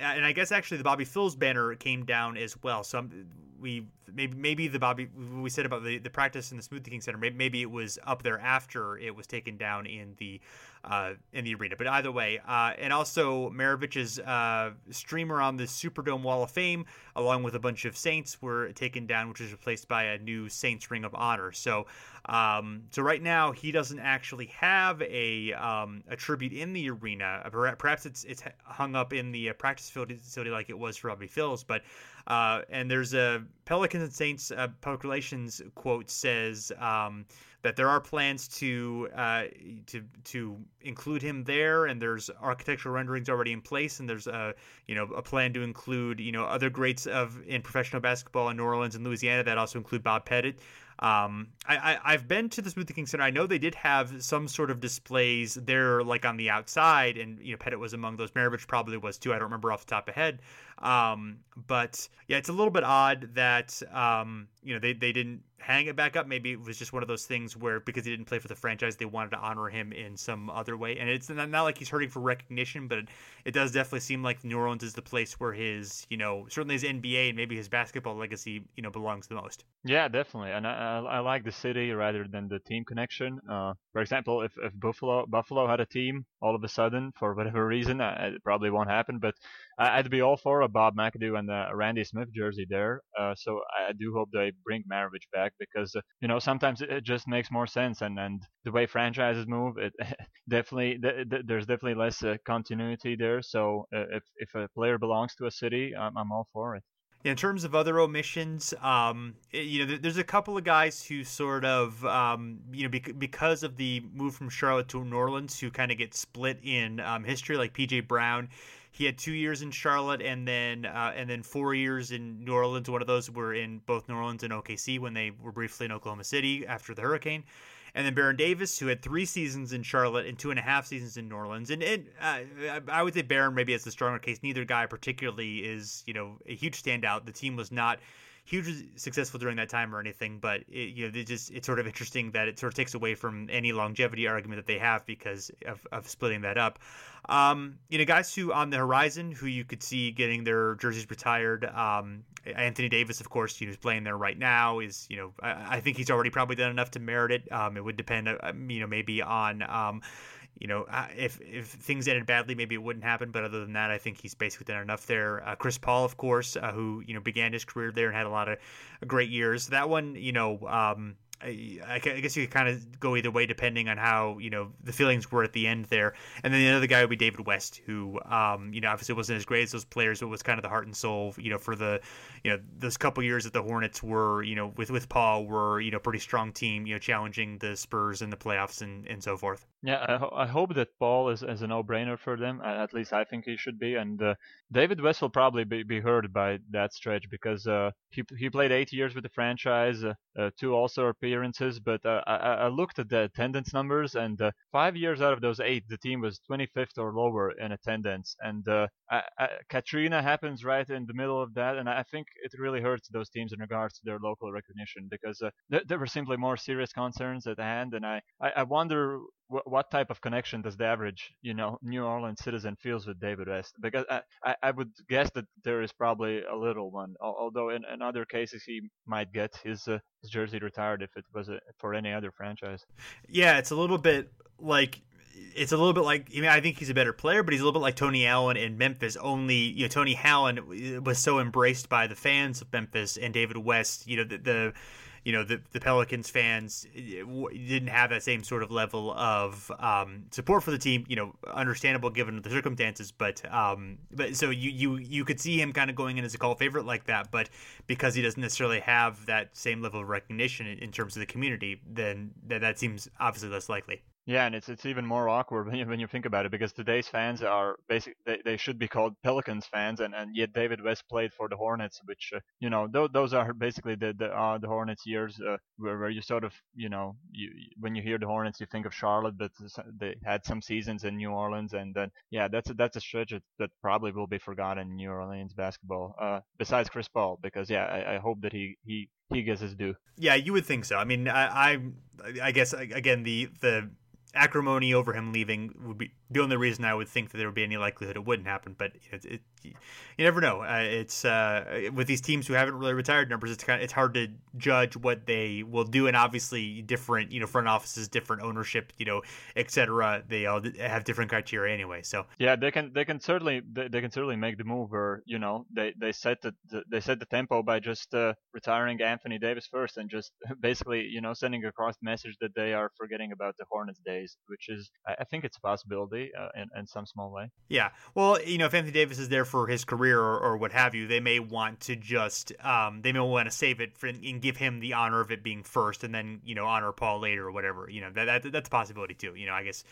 Speaker 1: and I guess actually the Bobby Phills banner came down as well. So I'm, we maybe maybe the Bobby we said about the, the practice in the Smoothie King Center maybe, it was up there after it was taken down in the uh, in the arena. But either way, uh, and also Maravich's uh, streamer on the Superdome Wall of Fame, along with a bunch of Saints, were taken down, which was replaced by a new Saints Ring of Honor. So, um, so right now he doesn't actually have a um, a tribute in the arena. Perhaps it's it's hung up in the practice facility like it was for Bobby Phills, but. Uh, and there's a Pelicans and Saints uh, public relations quote says um, that there are plans to uh, to to include him there, and there's architectural renderings already in place, and there's a you know a plan to include you know other greats of in professional basketball in New Orleans and Louisiana that also include Bob Pettit. Um, I, I have been to the Smoothie King Center. I know they did have some sort of displays there, like on the outside, and you know Pettit was among those. Maravich probably was too. I don't remember off the top of head. Um, but yeah, it's a little bit odd that um, you know they they didn't hang it back up. Maybe it was just one of those things where because he didn't play for the franchise, they wanted to honor him in some other way. And it's not, like he's hurting for recognition, but it, it, does definitely seem like New Orleans is the place where his you know certainly his NBA and maybe his basketball legacy you know belongs the most.
Speaker 2: Yeah, definitely, and I, I like the city rather than the team connection. Uh, for example, if, if Buffalo Buffalo had a team all of a sudden for whatever reason, uh, it probably won't happen. But I'd be all for a Bob McAdoo and a Randy Smith jersey there. Uh, so I do hope they bring Maravich back because uh, you know sometimes it just makes more sense, and, and the way franchises move, it definitely th- th- there's definitely less uh, continuity there. So uh, if if a player belongs to a city, I'm, I'm all for it.
Speaker 1: In terms of other omissions, um, you know, there's a couple of guys who sort of, um, you know, because of the move from Charlotte to New Orleans, who kind of get split in um, history, like PJ Brown. He had two years in Charlotte, and then uh, and then four years in New Orleans. One of those were in both New Orleans and OKC when they were briefly in Oklahoma City after the hurricane and then Baron Davis, who had three seasons in Charlotte and two and a half seasons in New Orleans. And it, uh, I would say Baron maybe has the stronger case. Neither guy particularly is, you know, a huge standout. The team was not hugely successful during that time or anything, but it, you know, it just it's sort of interesting that it sort of takes away from any longevity argument that they have because of, of splitting that up. Um, you know, guys who on the horizon who you could see getting their jerseys retired. Um, Anthony Davis, of course, you know, is playing there right now. Is you know, I, I, think he's already probably done enough to merit it. Um, it would depend, uh, you know, maybe on um, you know, if if things ended badly, maybe it wouldn't happen. But other than that, I think he's basically done enough there. Uh, Chris Paul, of course, uh, who you know began his career there and had a lot of great years. That one, you know, um, I, I guess you could kind of go either way depending on how you know the feelings were at the end there. And then the other guy would be David West, who um, you know obviously wasn't as great as those players, but was kind of the heart and soul, you know, for the you know those couple years that the Hornets were you know with with Paul were you know pretty strong team, you know, challenging the Spurs in the playoffs and and so forth.
Speaker 2: Yeah, I, ho- I hope that Paul is, is a no-brainer for them. At least I think he should be. And uh, David West will probably be, be hurt by that stretch because uh, he he played eight years with the franchise, uh, uh two All-Star appearances. But uh, I, I looked at the attendance numbers, and uh, five years out of those eight, the team was 25th or lower in attendance. And I, I, Katrina happens right in the middle of that, and I think it really hurts those teams in regards to their local recognition because th- there were simply more serious concerns at hand. And I, I wonder what type of connection does the average, you know, New Orleans citizen feels with David West? Because I, I, would guess that there is probably a little one. Although in, in other cases he might get his, uh, his jersey retired if it was a, for any other franchise.
Speaker 1: Yeah, it's a little bit like it's a little bit like I mean I think he's a better player, but he's a little bit like Tony Allen in Memphis. Only you know Tony Allen was so embraced by the fans of Memphis and David West. You know the, the you know the, the Pelicans fans eh, didn't have that same sort of level of um, support for the team. You know, understandable given the circumstances, but um, but so you you you could see him kind of going in as a call favorite like that, but because he doesn't necessarily have that same level of recognition in, in terms of the community, then that, that seems obviously less likely.
Speaker 2: Yeah, and it's it's even more awkward when you when you think about it because today's fans are basic they, they should be called Pelicans fans and, and yet David West played for the Hornets which uh, you know th- those are basically the the, uh, the Hornets years uh, where, where you sort of you know you when you hear the Hornets you think of Charlotte but they had some seasons in New Orleans and then yeah that's a, that's a stretch that probably will be forgotten in New Orleans basketball uh, besides Chris Paul because yeah I, I hope that he he he gets his due.
Speaker 1: Yeah, you would think so. I mean, I I, I guess again the the acrimony over him leaving would be the only reason I would think that there would be any likelihood it wouldn't happen. But it, it, you never know. Uh, it's uh, with these teams who haven't really retired numbers. It's kind of, it's hard to judge what they will do, and obviously different you know front offices, different ownership, you know, etc. They all have different criteria anyway. So
Speaker 2: yeah, they can they can certainly they, they can certainly make the move where you know they they set the, the they set the tempo by just uh, retiring Anthony Davis first and just basically you know sending across the message that they are forgetting about the Hornets days, which is I, I think it's a possibility uh, in in some small way.
Speaker 1: Yeah, well, you know, if Anthony Davis is there for his career or, or what have you, they may want to just um, they may want to save it for, and give him the honor of it being first, and then you know honor Paul later or whatever. You know that, that that's a possibility too. You know, I guess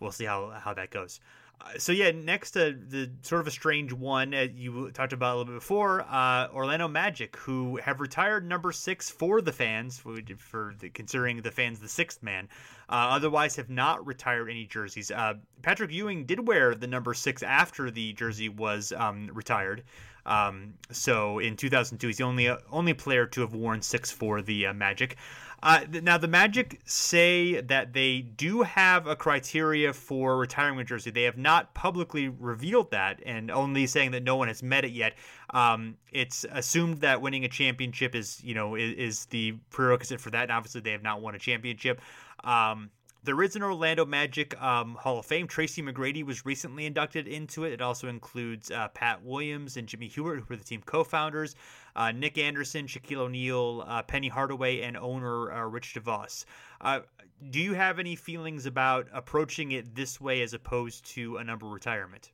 Speaker 1: we'll see how how that goes. Uh, so yeah, next uh, the sort of a strange one uh, you talked about a little bit before, uh, Orlando Magic, who have retired number six for the fans, for the, considering the fans the sixth man. Uh, otherwise, have not retired any jerseys. Uh, Patrick Ewing did wear the number six after the jersey was um, retired. Um, so in 2002, he's the only only player to have worn six for the Magic. Uh, now the Magic say that they do have a criteria for retiring a jersey. They have not publicly revealed that, and only saying that no one has met it yet. Um, it's assumed that winning a championship is, you know, is, is, the prerequisite for that. And obviously, they have not won a championship. Um, there is an Orlando Magic um, Hall of Fame. Tracy McGrady was recently inducted into it. It also includes uh, Pat Williams and Jimmy Hewitt, who were the team co-founders uh, Nick Anderson, Shaquille O'Neal, uh, Penny Hardaway, and owner uh, Rich DeVos. Uh, do you have any feelings about approaching it this way as opposed to a number retirement?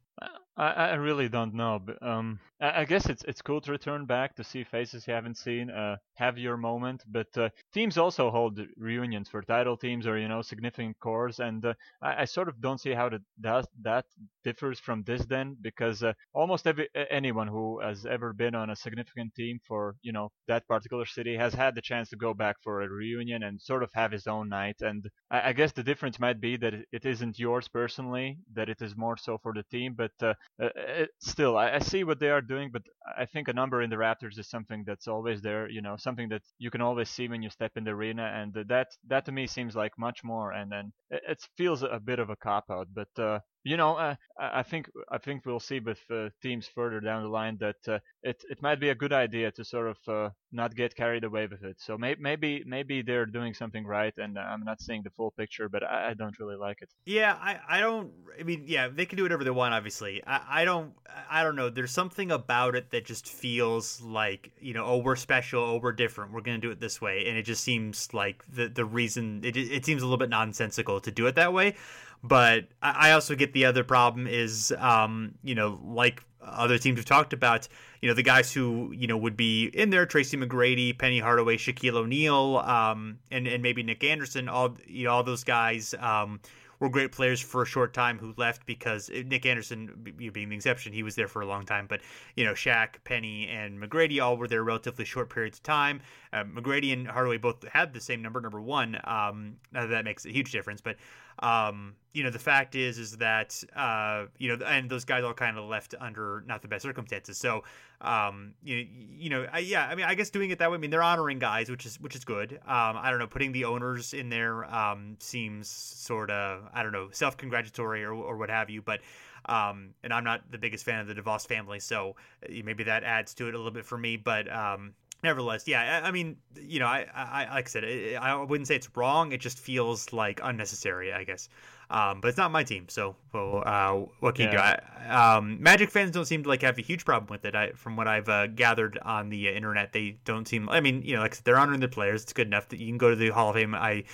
Speaker 2: I, I really don't know. But, um, I, guess it's it's cool to return back to see faces you haven't seen, uh, have your moment. But uh, teams also hold reunions for title teams or you know significant cores, and uh, I, I, sort of don't see how that that, that differs from this then, because uh, almost every anyone who has ever been on a significant team for you know that particular city has had the chance to go back for a reunion and sort of have his own night. And I, I guess the difference might be that it isn't yours personally, that it is more so for the team. But uh, uh, still, I, I, see what they are doing, but I think a number in the Raptors is something that's always there. You know, something that you can always see when you step in the arena, and that that to me seems like much more. And then it, feels a bit of a cop out, but uh, you know, uh, I think I think we'll see with uh, teams further down the line that uh, it it might be a good idea to sort of uh, not get carried away with it. So may, maybe maybe they're doing something right, and I'm not seeing the full picture, but I, I, don't really like it.
Speaker 1: Yeah, I, I don't. I mean, yeah, they can do whatever they want. Obviously, I, I don't I don't know. There's something about it that just feels like you know, oh, we're special, oh, we're different, we're gonna do it this way, and it just seems like the the reason it it seems a little bit nonsensical to do it that way. But I also get the other problem is, um, you know, like other teams have talked about, you know, the guys who, you know, would be in there, Tracy McGrady, Penny Hardaway, Shaquille O'Neal, um, and, and maybe Nick Anderson, all, you know, all those guys, um, were great players for a short time who left because uh, Nick Anderson being the exception, he was there for a long time. But you know, Shaq, Penny, and McGrady all were there relatively short periods of time. Uh, McGrady and Hardaway both had the same number, number one. Um, that makes a huge difference, but um, you know, the fact is, is that uh, you know, and those guys all kind of left under not the best circumstances. So, um, you you know, I, yeah, I mean, I guess doing it that way, I mean, they're honoring guys, which is which is good. Um, I don't know, putting the owners in there um, seems sort of, I don't know, self congratulatory or or what have you, but. Um, and I'm not the biggest fan of the DeVos family, so uh, maybe that adds to it a little bit for me. But um, nevertheless, yeah, I, I, mean, you know, I, I like I said, I wouldn't say it's wrong. It just feels like unnecessary, I guess. Um, but it's not my team, so well, uh, what can yeah. you do? I, um, Magic fans don't seem to like have a huge problem with it. I, from what I've uh, gathered on the uh, internet, they don't seem. I mean, you know, like they're honoring their players. It's good enough that you can go to the Hall of Fame. I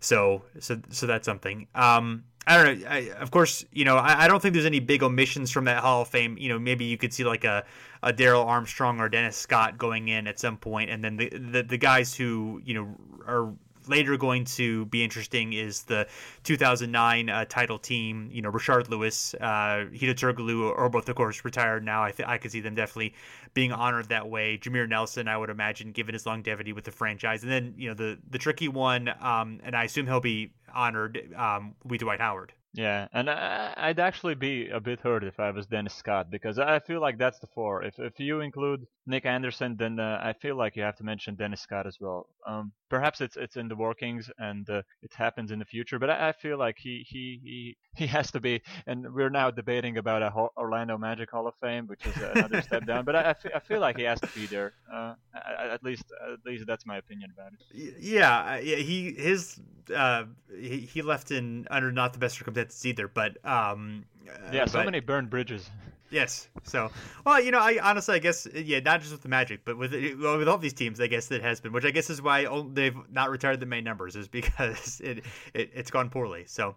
Speaker 1: so so so that's something. Um, I don't know. I, of course, you know, I, I, don't think there's any big omissions from that Hall of Fame. You know, maybe you could see like a, a Darrell Armstrong or Dennis Scott going in at some point, and then the, the the guys who you know are later going to be interesting is the 2009 uh, title team. You know, Rashard Lewis, uh, Hedo Turkoglu, are both, of course, retired now. I th- I could see them definitely being honored that way. Jameer Nelson, I would imagine, given his longevity with the franchise, and then you know the the tricky one, um, and I assume he'll be honored. Um, be Dwight Howard.
Speaker 2: Yeah, and I, would actually be a bit hurt if I was Dennis Scott because I feel like that's the four. If if you include Nick Anderson, then uh, I feel like you have to mention Dennis Scott as well. Um, perhaps it's it's in the workings and uh, it happens in the future, but I, I, feel like he, he he he has to be. And we're now debating about a Orlando Magic Hall of Fame, which is another step down. But I, I, feel, I feel like he has to be there. Uh, at least at least that's my opinion about
Speaker 1: it. Yeah, yeah. He his uh, he, he left in under not the best circumstances either. But um,
Speaker 2: yeah, so but, many burned bridges.
Speaker 1: Yes. So, well, you know, I honestly, I guess, yeah, not just with the Magic, but with well, with all these teams, I guess it has been, which I guess is why they've not retired the main numbers, is because it, it it's gone poorly. So,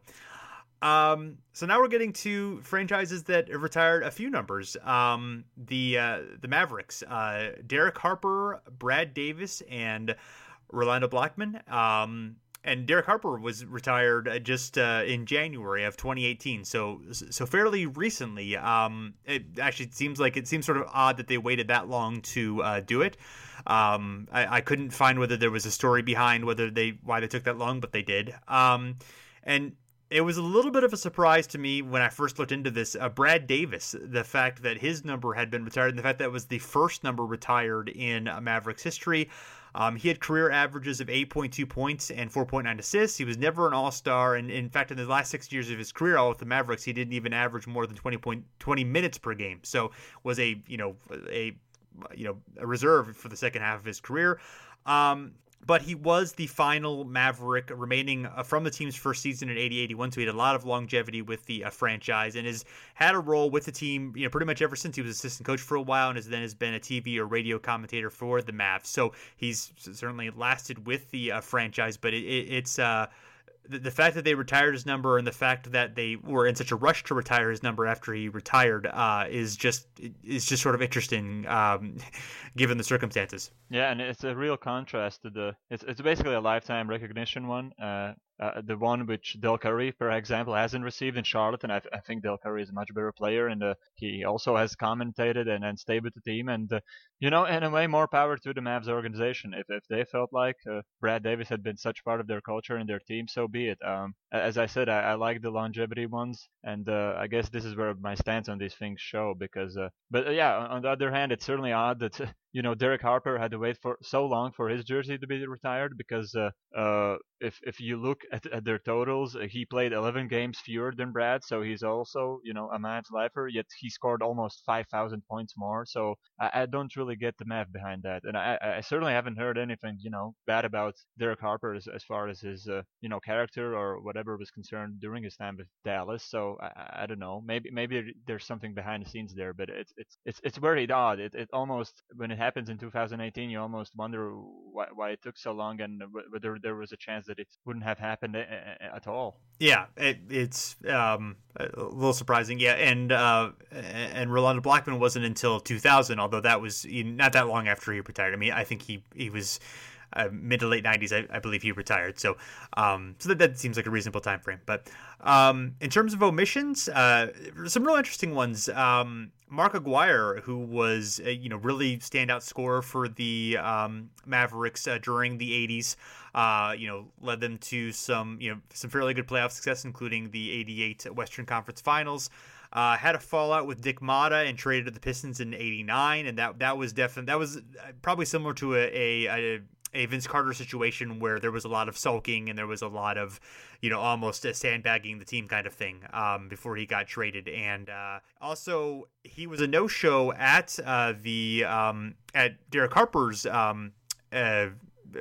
Speaker 1: um, so now we're getting to franchises that have retired a few numbers. Um, the uh, the Mavericks, uh, Derek Harper, Brad Davis, and Rolando Blackman. Um, and Derek Harper was retired uh, just uh, in January of 2018, so so fairly recently. Um, it actually seems like it seems sort of odd that they waited that long to uh, do it. Um, I, I, couldn't find whether there was a story behind whether they why they took that long, but they did. Um, and it was a little bit of a surprise to me when I first looked into this. Uh, Brad Davis, the fact that his number had been retired, and the fact that was the first number retired in Mavericks history. Um, he had career averages of 8.2 points and 4.9 assists. He was never an All Star, and in fact, in the last six years of his career, all with the Mavericks, he didn't even average more than 20 point 20 minutes per game. So was a you know a you know a reserve for the second half of his career. Um, but he was the final Maverick remaining uh, from the team's first season in 80-81, so he had a lot of longevity with the uh, franchise and has had a role with the team, you know, pretty much ever since he was assistant coach for a while, and has then has been a TV or radio commentator for the Mavs. So he's certainly lasted with the uh, franchise, but it, it, it's uh, the, the fact that they retired his number and the fact that they were in such a rush to retire his number after he retired uh, is just is just sort of interesting um, given the circumstances.
Speaker 2: Yeah, and it's a real contrast to the it's it's basically a lifetime recognition one. Uh, uh, the one which Del Curry, for example, hasn't received in Charlotte, and I, I think Del Curry is a much better player, and uh, he also has commentated and, and stayed with the team, and uh, you know, in a way, more power to the Mavs organization. If if they felt like uh, Brad Davis had been such part of their culture and their team, so be it. Um, as I said, I, I like the longevity ones, and uh, I guess this is where my stance on these things show. Because, but yeah, on the other hand, it's certainly odd that you know Derek Harper had to wait for so long for his jersey to be retired because uh, uh, if if you look at, at their totals, uh, he played 11 games fewer than Brad, so he's also you know a Mavs lifer. Yet he scored almost 5,000 points more. So I, I, don't really get the math behind that, and I, I, certainly haven't heard anything you know bad about Derek Harper as, as far as his uh, you know character or whatever was concerned during his time with Dallas. So I, I don't know. Maybe maybe there's something behind the scenes there, but it's it's it's it's very odd. It it almost when it happens in 2018, you almost wonder why, why it took so long and whether there was a chance that it wouldn't have happened at all.
Speaker 1: Yeah, it, it's um, a little surprising. Yeah, and uh, and Rolando Blackman wasn't until 2000, although that was not that long after he retired. I mean, I think he he was uh, mid to late 90s, I, I, believe he retired. So, um, so that, that seems like a reasonable time frame. But um, in terms of omissions, uh, some real interesting ones. Um, Mark Aguirre, who was a, you know really standout scorer for the um, Mavericks uh, during the 80s, uh, you know led them to some you know some fairly good playoff success, including the 88 Western Conference Finals. Uh, had a fallout with Dick Motta and traded to the Pistons in '89, and that that was definitely that was uh, probably similar to a, a, a a Vince Carter situation where there was a lot of sulking and there was a lot of, you know, almost sandbagging the team kind of thing um, before he got traded. And uh, also, he was a no-show at uh, the um, at Derek Harper's. Um, uh,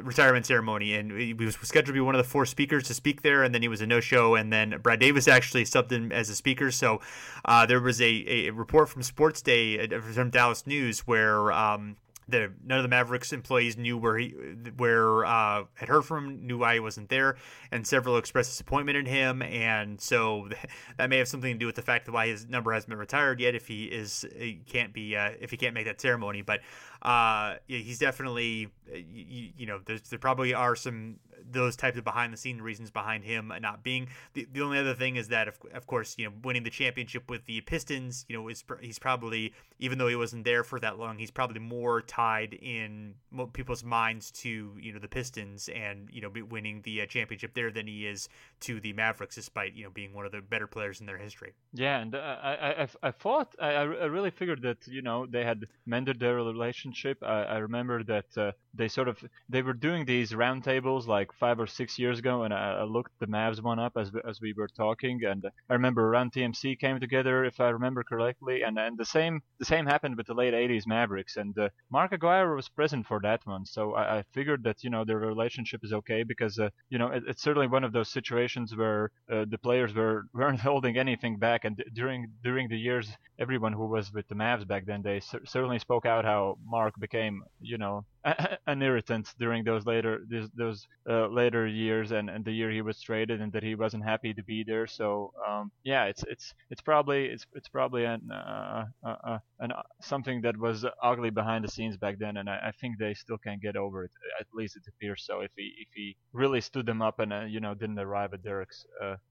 Speaker 1: retirement ceremony, and he was scheduled to be one of the four speakers to speak there, and then he was a no-show, and then Brad Davis actually subbed in as a speaker. So uh, there was a, a report from Sports Day uh, from Dallas News where um, the none of the Mavericks employees knew where he where uh, had heard from him, knew why he wasn't there, and several expressed disappointment in him, and so that may have something to do with the fact that why his number hasn't been retired yet if he is he can't be uh, if he can't make that ceremony. But uh, he's definitely you, you know there probably are some those types of behind the scene reasons behind him not being. The, the only other thing is that, of, of course, you know, winning the championship with the Pistons, you know, is he's probably even though he wasn't there for that long, he's probably more tied in people's minds to you know the Pistons and you know winning the uh, championship there than he is to the Mavericks, despite you know being one of the better players in their history.
Speaker 2: Yeah, and uh, I, I I thought I I really figured that you know they had mended their relationship. I, I remember that uh, they sort of they were doing these roundtables like five or six years ago, and I, I looked the Mavs one up as as we were talking, and I remember Run TMC came together, if I remember correctly, and and the same the same happened with the late '80s Mavericks, and uh, Mark Aguirre was present for that one, so I, I figured that you know their relationship is okay because uh, you know it, it's certainly one of those situations where uh, the players were weren't holding anything back, and during during the years, everyone who was with the Mavs back then, they cer- certainly spoke out how Mark became you know an irritant during those later those, those uh, later years and, and the year he was traded and that he wasn't happy to be there. So um, yeah, it's it's it's probably it's it's probably an, uh, uh, uh an uh, something that was ugly behind the scenes back then, and I, I, think they still can't get over it. At least it appears so. If he if he really stood them up and uh, you know didn't arrive at Derek's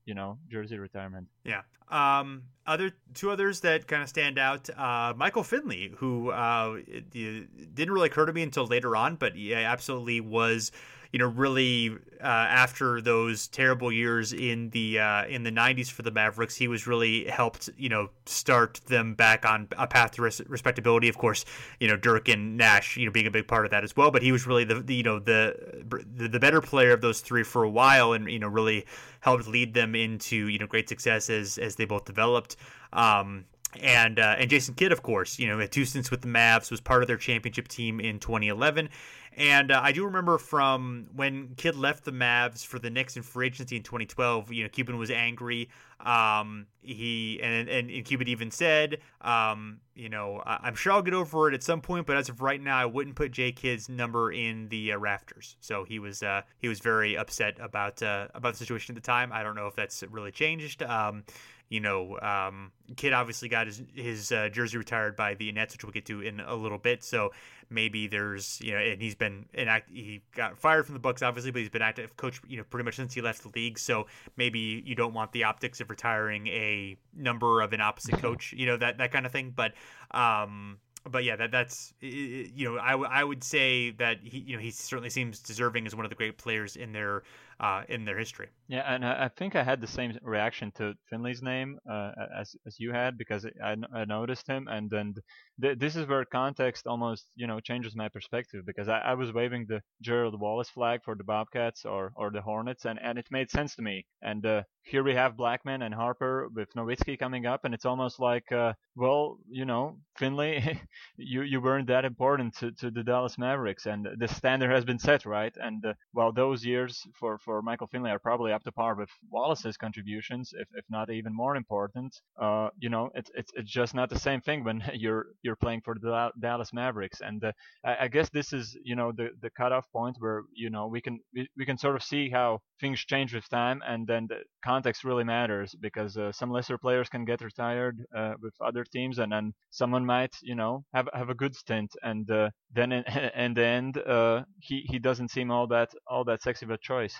Speaker 2: you know jersey retirement.
Speaker 1: Yeah. Um, other two others that kind of stand out. Uh, Michael Finley, who uh, didn't really occur to me until later on, but yeah, uh, absolutely was you know, really uh, after those terrible years in the uh, in the '90s for the Mavericks, he was really helped you know start them back on a path to res- respectability. Of course, you know Dirk and Nash, you know, being a big part of that as well. But he was really the, the you know the, the the better player of those three for a while, and you know really helped lead them into you know great success as as they both developed. Um, and uh, and Jason Kidd, of course, you know, had two stints with the Mavs, was part of their championship team in 2011, and uh, I do remember from when Kidd left the Mavs for the Knicks in free agency in 2012. You know, Cuban was angry. Um, he and, and and Cuban even said, um, you know, I'm sure I'll get over it at some point, but as of right now, I wouldn't put J Kidd's number in the uh, rafters. So he was uh, he was very upset about uh, about the situation at the time. I don't know if that's really changed. Um, you know, um, Kidd obviously got his his uh, jersey retired by the Nets, which we'll get to in a little bit. So maybe there's you know, and he's been an act. He got fired from the Bucks, obviously, but he's been active coach, you know, pretty much since he left the league. So maybe you don't want the optics of retiring a number of an opposite coach, you know, that that kind of thing. But um, but yeah, that that's you know I, I would say that he you know he certainly seems deserving as one of the great players in their uh, in their history.
Speaker 2: Yeah, and I think I had the same reaction to Finley's name uh, as as you had because I, I noticed him, and then th- this is where context almost you know changes my perspective because I, I was waving the Gerald Wallace flag for the Bobcats or or the Hornets, and and it made sense to me. And uh, here we have Blackman and Harper with Nowitzki coming up, and it's almost like, uh, well, you know, Finley, you you weren't that important to, to the Dallas Mavericks, and the standard has been set, right? And uh, well, those years for, for Michael Finley are probably up to par with Wallace's contributions, if, if not even more important. Uh, you know, it's it's it's just not the same thing when you're you're playing for the Dallas Mavericks, and uh, I, I guess this is you know the the cutoff point where you know we can we, we can sort of see how things change with time, and then the context really matters because uh, some lesser players can get retired uh, with other teams, and then someone might, you know, have have a good stint, and uh, then in, in the end, uh, he he doesn't seem all that all that sexy of a choice.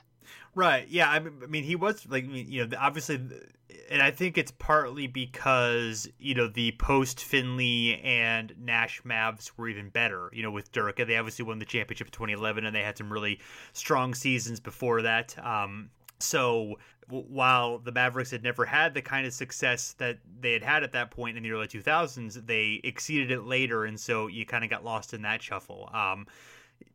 Speaker 1: Right. Yeah. I mean, he was like, you know, obviously, and I think it's partly because you know the post Finley and Nash Mavs were even better. You know, with Dirk, they obviously won the championship in 2011, and they had some really strong seasons before that. Um, so while the Mavericks had never had the kind of success that they had had at that point in the early 2000s, they exceeded it later, and so you kind of got lost in that shuffle. Um,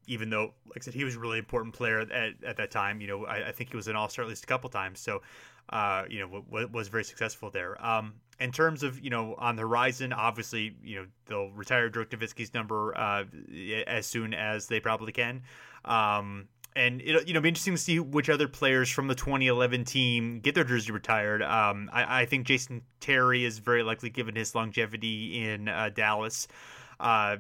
Speaker 1: even though, like I said, he was a really important player at, at that time. You know, I, I think he was an All Star at least a couple times. So, uh, you know, w- was very successful there. Um, in terms of you know on the horizon, obviously, you know they'll retire Dirk Nowitzki's number uh, as soon as they probably can. Um, and it'll you know be interesting to see which other players from the 2011 team get their jersey retired. Um, I, I, think Jason Terry is very likely given his longevity in uh, Dallas. Uh,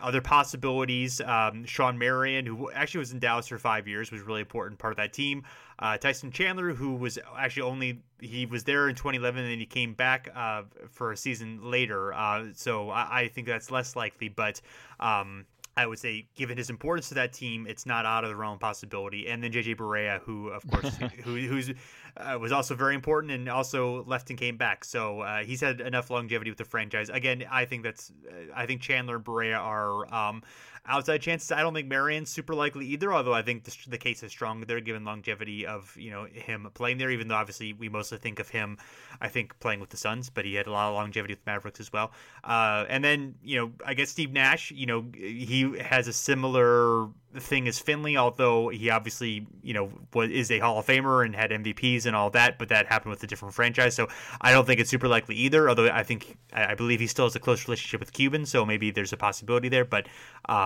Speaker 1: other possibilities, um, Shawn Marion, who actually was in Dallas for five years, was really important part of that team. Uh, Tyson Chandler, who was actually only he was there in 2011 and then he came back uh, for a season later. Uh, so I, I, think that's less likely, but um, I would say, given his importance to that team, it's not out of the realm possibility. And then JJ Barea, who of course who who's uh, was also very important and also left and came back. So uh, he's had enough longevity with the franchise. Again, I think that's uh, I think Chandler and Barea are um, outside chances. I don't think Marion's super likely either, although I think the, the case is strong. They're given longevity of you know him playing there, even though obviously we mostly think of him, I think playing with the Suns, but he had a lot of longevity with Mavericks as well. Uh, and then you know I guess Steve Nash, you know he has a similar thing as Finley, although he obviously you know was is a Hall of Famer and had MVPs and all that, but that happened with a different franchise. So I don't think it's super likely either. Although I think I believe he still has a close relationship with Cuban, so maybe there's a possibility there. But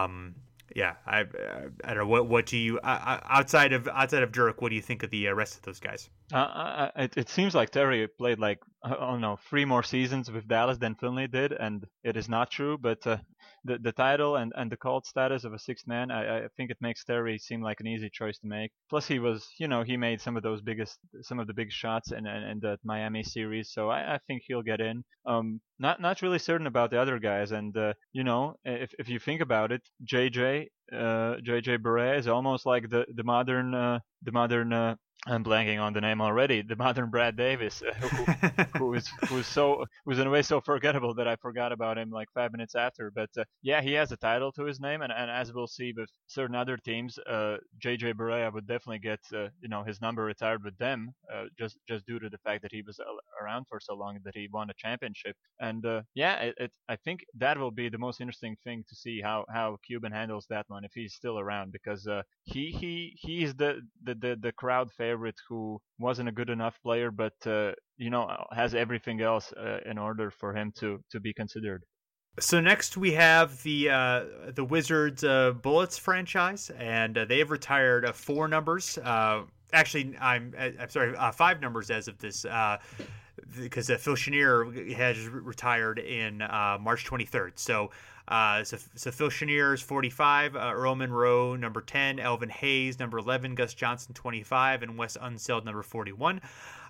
Speaker 1: um, yeah, I, I don't know what what do you outside of outside of Dirk, what do you think of the uh, rest of those guys?
Speaker 2: Uh, it, it seems like Terry played like I don't know three more seasons with Dallas than Finley did, and it is not true. But uh, the the title and, and the cult status of a sixth man, I, I think it makes Terry seem like an easy choice to make. Plus, he was you know he made some of those biggest some of the big shots in in, in the Miami series, so I, I think he'll get in. Um, not not really certain about the other guys, and uh, you know if if you think about it, JJ uh, JJ Barea is almost like the the modern uh, the modern uh, I'm blanking on the name already. The modern Brad Davis, uh, who, who is who's so who's in a way so forgettable that I forgot about him like five minutes after. But uh, yeah, he has a title to his name, and, and as we'll see with certain other teams, uh, JJ Barea would definitely get uh, you know his number retired with them, uh, just just due to the fact that he was around for so long that he won a championship. And uh, yeah, it, it, I think that will be the most interesting thing to see how how Cuban handles that one if he's still around because he he he's the the the, the crowd favorite favorite who wasn't a good enough player, but uh, you know has everything else uh, in order for him to to be considered.
Speaker 1: So next we have the uh, the Wizards uh, Bullets franchise, and uh, they have retired uh, four numbers. actually, I'm I'm sorry, five numbers as of this because Phil Chenier has retired in March 23rd. So uh, so, so Phil Chenier is 45, uh, Earl Monroe number 10, Elvin Hayes number 11, Gus Johnson 25, and Wes Unseld number 41.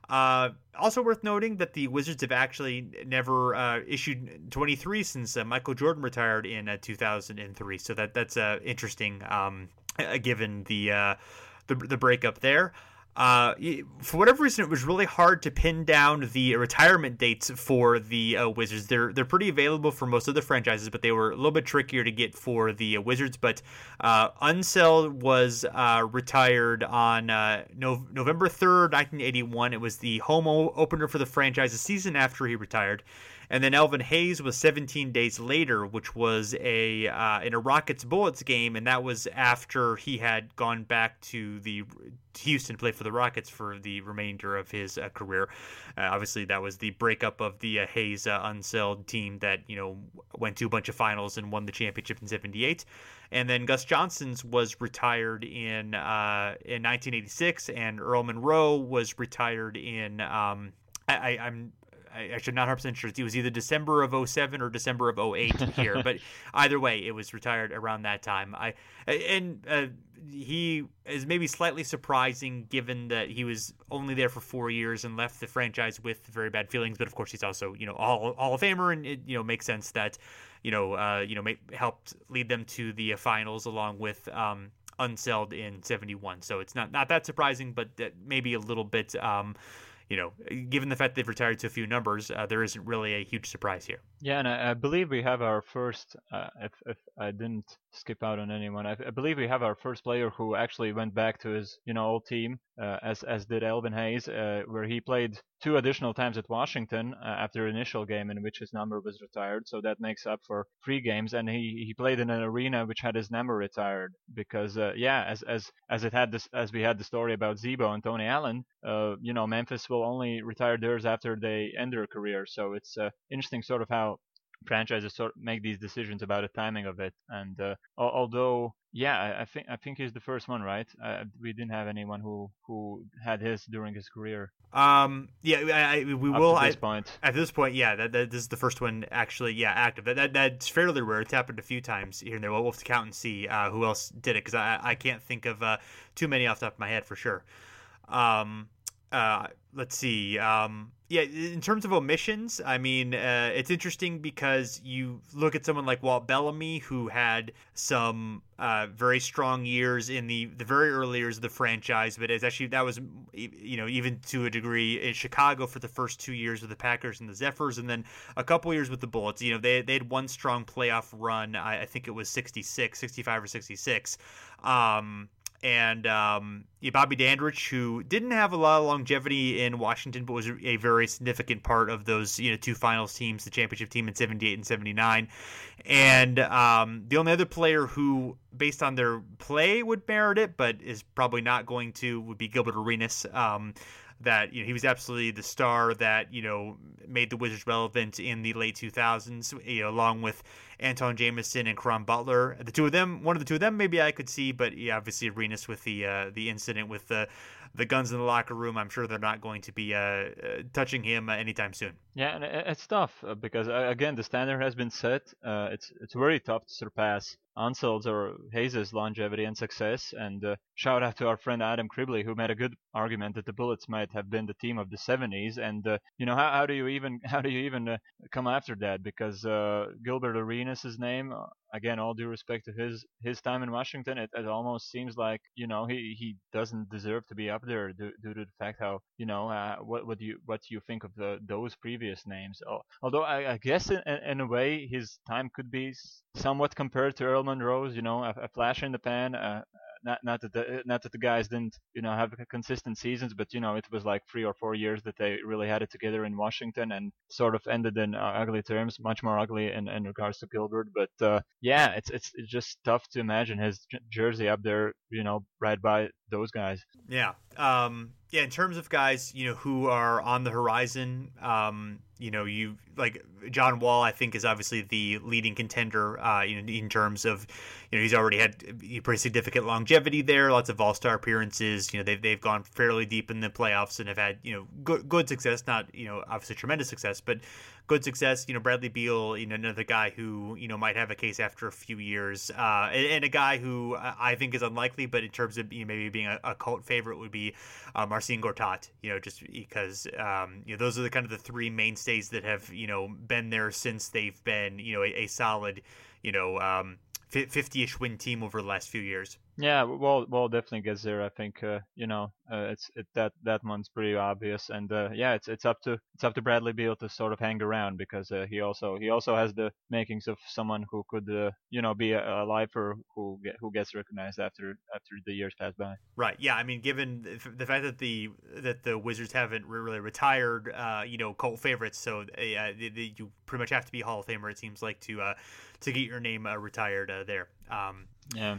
Speaker 1: Uh, also worth noting that the Wizards have actually never uh, issued 23 since uh, Michael Jordan retired in uh, 2003. So that that's uh, interesting, um, given the, the the breakup there. Uh, for whatever reason, it was really hard to pin down the retirement dates for the uh, Wizards. They're they're pretty available for most of the franchises, but they were a little bit trickier to get for the uh, Wizards. But uh, Unseld was uh, retired on uh, no- November third, nineteen eighty one. It was the home opener for the franchise, a season after he retired. And then Elvin Hayes was 17 days later, which was a uh, in a Rockets Bullets game, and that was after he had gone back to the Houston to play for the Rockets for the remainder of his uh, career. Uh, obviously, that was the breakup of the uh, Hayes uh, team that you know went to a bunch of finals and won the championship in '78. And then Gus Johnson's was retired in uh, in 1986, and Earl Monroe was retired in. Um, I, I'm I, should not 100% sure. It was either December of 07 or December of 08 here, but either way, it was retired around that time. I and uh, he is maybe slightly surprising given that he was only there for four years and left the franchise with very bad feelings. But of course, he's also you know all Hall of Famer, and it you know makes sense that you know uh, you know helped lead them to the finals along with. Um, Unseld in 71 so it's not not that surprising but maybe a little bit um, you know, given the fact they've retired to a few numbers, uh, there isn't really a huge surprise here.
Speaker 2: Yeah, and I, I believe we have our first. Uh, if if I didn't skip out on anyone, I, I, believe we have our first player who actually went back to his you know old team, uh, as as did Elvin Hayes, uh, where he played two additional times at Washington uh, after initial game in which his number was retired. So that makes up for three games, and he, he played in an arena which had his number retired because uh, yeah, as as as it had this as we had the story about Z-Bo and Tony Allen, uh, you know Memphis will only retire theirs after they end their career. So it's uh, interesting sort of how franchises sort of make these decisions about the timing of it. And uh, although, yeah, I, think I think he's the first one, right? Uh, we didn't have anyone who who had his during his career.
Speaker 1: Um, yeah, I, I, we will.
Speaker 2: At this
Speaker 1: I,
Speaker 2: point,
Speaker 1: at this point, yeah, that, that, this is the first one actually, yeah, active. That, that that's fairly rare. It's happened a few times here and there. Well, we'll have to count and see uh, who else did it because I I can't think of uh, too many off the top of my head for sure. Um, uh, let's see. Um, yeah, in terms of omissions, I mean, uh, it's interesting because you look at someone like Walt Bellamy, who had some uh, very strong years in the, the very early years of the franchise, but it's actually that was, you know, even to a degree in Chicago for the first two years with the Packers and the Zephyrs, and then a couple years with the Bullets. You know, they, they had one strong playoff run. I, I think it was 66, 65 or 66. Um, and um, Bobby Dandridge, who didn't have a lot of longevity in Washington, but was a very significant part of those you know two finals teams, the championship team in '78 and '79. And um, the only other player who, based on their play, would merit it, but is probably not going to, would be Gilbert Arenas. Um, that you know he was absolutely the star that you know made the Wizards relevant in the late 2000s, you know, along with Antawn Jamison and Caron Butler. The two of them, one of the two of them, maybe I could see, but yeah, obviously Arenas with the uh, the incident with the the guns in the locker room. I'm sure they're not going to be uh, uh, touching him uh, anytime soon.
Speaker 2: Yeah, and it's tough uh, because uh, again the standard has been set. it's it's very tough to surpass. Unseld's or Hayes' longevity and success. And uh, shout out to our friend Adam Kribley, who made a good argument that the Bullets might have been the team of the 70s. And uh, you know, how, how do you even how do you even uh, come after that? Because uh, Gilbert Arenas' name, uh, again, all due respect to his his time in Washington, it, it almost seems like you know he, he doesn't deserve to be up there due, due to the fact how you know uh, what what do you what do you think of the, those previous names? Although I, I guess in, in a way his time could be somewhat compared to Earl Monroe's, you know, a, a flash in the pan, uh, not not that the not that the guys didn't you know have consistent seasons, but you know it was like three or four years that they really had it together in Washington and sort of ended in uh, ugly terms, much more ugly in, in regards to Gilbert. But uh, yeah, it's, it's it's just tough to imagine his jersey up there, you know, right by those guys.
Speaker 1: Yeah, um, yeah. In terms of guys, you know, who are on the horizon, um, you know, you like John Wall. I think is obviously the leading contender. Uh, you know, in terms of, you know, he's already had pretty significant longevity there. Lots of All Star appearances. You know, they've they've gone fairly deep in the playoffs and have had you know good good success. Not you know obviously tremendous success, but good success. You know, Bradley Beal. You know, another guy who you know might have a case after a few years, uh, and, and, a guy who I think is unlikely, but in terms of you know, maybe being a, a, cult favorite would be uh, Marcin Gortat. You know, just because um, you know those are the kind of the three mainstays that have you know been there since they've been you know a, a solid you know um, 50-ish win team over the last few years.
Speaker 2: Yeah, well, well, definitely gets there. I think uh, you know uh, it's it, that that one's pretty obvious, and uh, yeah, it's it's up to it's up to Bradley Beal to sort of hang around because uh, he also he also has the makings of someone who could uh, you know be a, a lifer who get, who gets recognized after after the years pass by.
Speaker 1: Right. Yeah. I mean, given the fact that the that the Wizards haven't really retired, uh, you know, cult favorites, so uh, you pretty much have to be Hall of Famer. It seems like to uh, to get your name uh, retired uh, there. Um,
Speaker 2: yeah.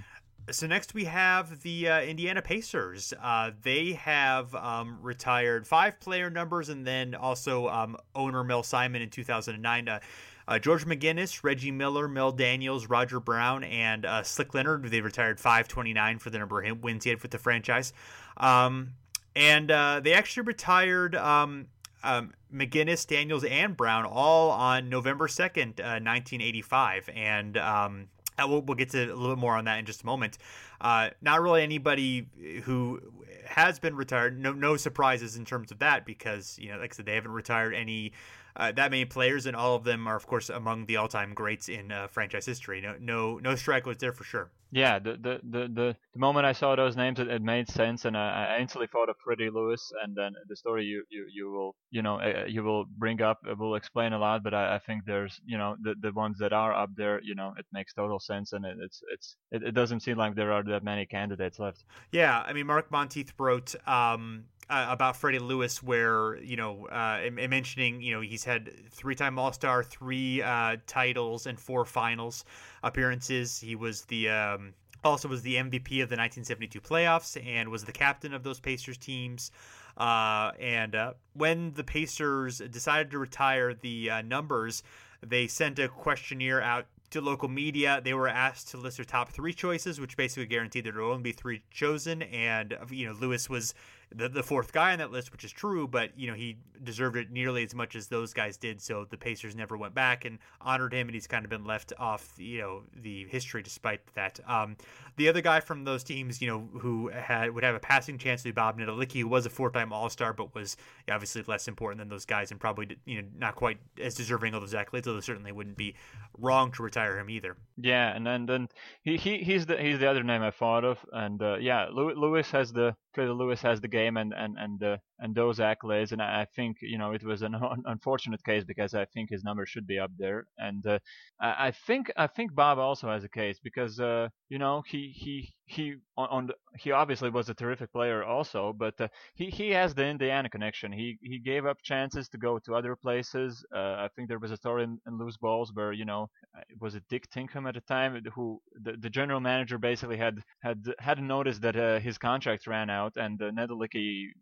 Speaker 1: So next we have the uh, Indiana Pacers. Uh, they have um, retired five player numbers, and then also um, owner Mel Simon in 2009. Uh, uh, George McGinnis, Reggie Miller, Mel Daniels, Roger Brown, and uh, Slick Leonard. They retired 529 for the number of wins he had with the franchise. Um, and uh, they actually retired um, um, McGinnis, Daniels, and Brown all on November 2nd, 1985. And um, we'll, we'll get to a little bit more on that in just a moment. Uh, not really anybody who has been retired. No, no surprises in terms of that because you know, like I said, they haven't retired any uh, that many players, and all of them are, of course, among the all-time greats in uh, franchise history. No, no, no strike was there for sure.
Speaker 2: Yeah, the the, the, the, moment I saw those names, it, it made sense, and I, I, instantly thought of Freddie Lewis, and then the story you, you, you will you know uh, you will bring up will explain a lot, but I, I think there's you know the, the ones that are up there, you know, it makes total sense, and it, it's it's it, it doesn't seem like there are that many candidates left.
Speaker 1: Yeah, I mean, Mark Montieth wrote. Um, uh, about Freddie Lewis, where you know, uh, mentioning you know he's had three-time All-Star, three uh, titles, and four finals appearances. He was the um, also was the MVP of the 1972 playoffs and was the captain of those Pacers teams. Uh, and uh, when the Pacers decided to retire the uh, numbers, they sent a questionnaire out to local media. They were asked to list their top three choices, which basically guaranteed there would only be three chosen. And you know, Lewis was the, the fourth guy on that list, which is true, but you know he deserved it nearly as much as those guys did. So the Pacers never went back and honored him, and he's kind of been left off, you know, the history despite that. Um, the other guy from those teams, you know, who had would have a passing chance to be Bob Netolicky, who was a four-time All-Star, but was obviously less important than those guys, and probably you know not quite as deserving of those accolades. Although certainly wouldn't be wrong to retire him either.
Speaker 2: Yeah, and then then he, he he's the he's the other name I thought of, and uh, yeah, Lewis has the Freddie Lewis has the game and and and uh, and those accolades, and I think you know it was an un- unfortunate case because I think his number should be up there, and uh, I, think I think Bob also has a case because uh, you know he he he on, on the, he obviously was a terrific player also, but uh, he he has the Indiana connection. He he gave up chances to go to other places. Uh, I think there was a story in, in Loose Balls where you know uh, was it Dick Tinkham at the time who the, the general manager basically had had had noticed that uh, his contract ran out and uh,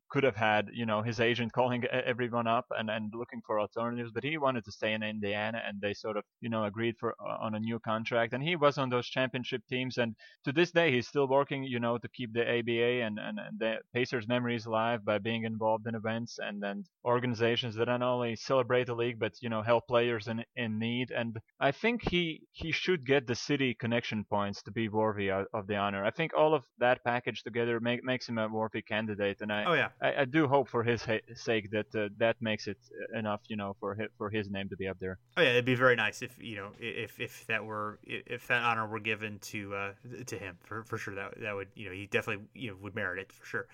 Speaker 2: could have had you know his agent calling everyone up and, and looking for alternatives, but he wanted to stay in Indiana and they sort of you know agreed for uh, on a new contract and he was on those championship teams and to this day he's still working you know to keep the ABA and, and, and the Pacers memories alive by being involved in events and then organizations that not only celebrate the league but you know help players in in need and I think he he should get the city connection points to be worthy of, of the honor. I think all of that package together make, makes him a worthy candidate and I
Speaker 1: oh, yeah.
Speaker 2: I, I do hope for his ha- sake that uh, that makes it enough you know for his, for his name to be up there.
Speaker 1: Oh yeah, it'd be very nice if you know if if that were if that honor were given to uh, to him for for sure that that would you know he definitely you know would merit it for sure.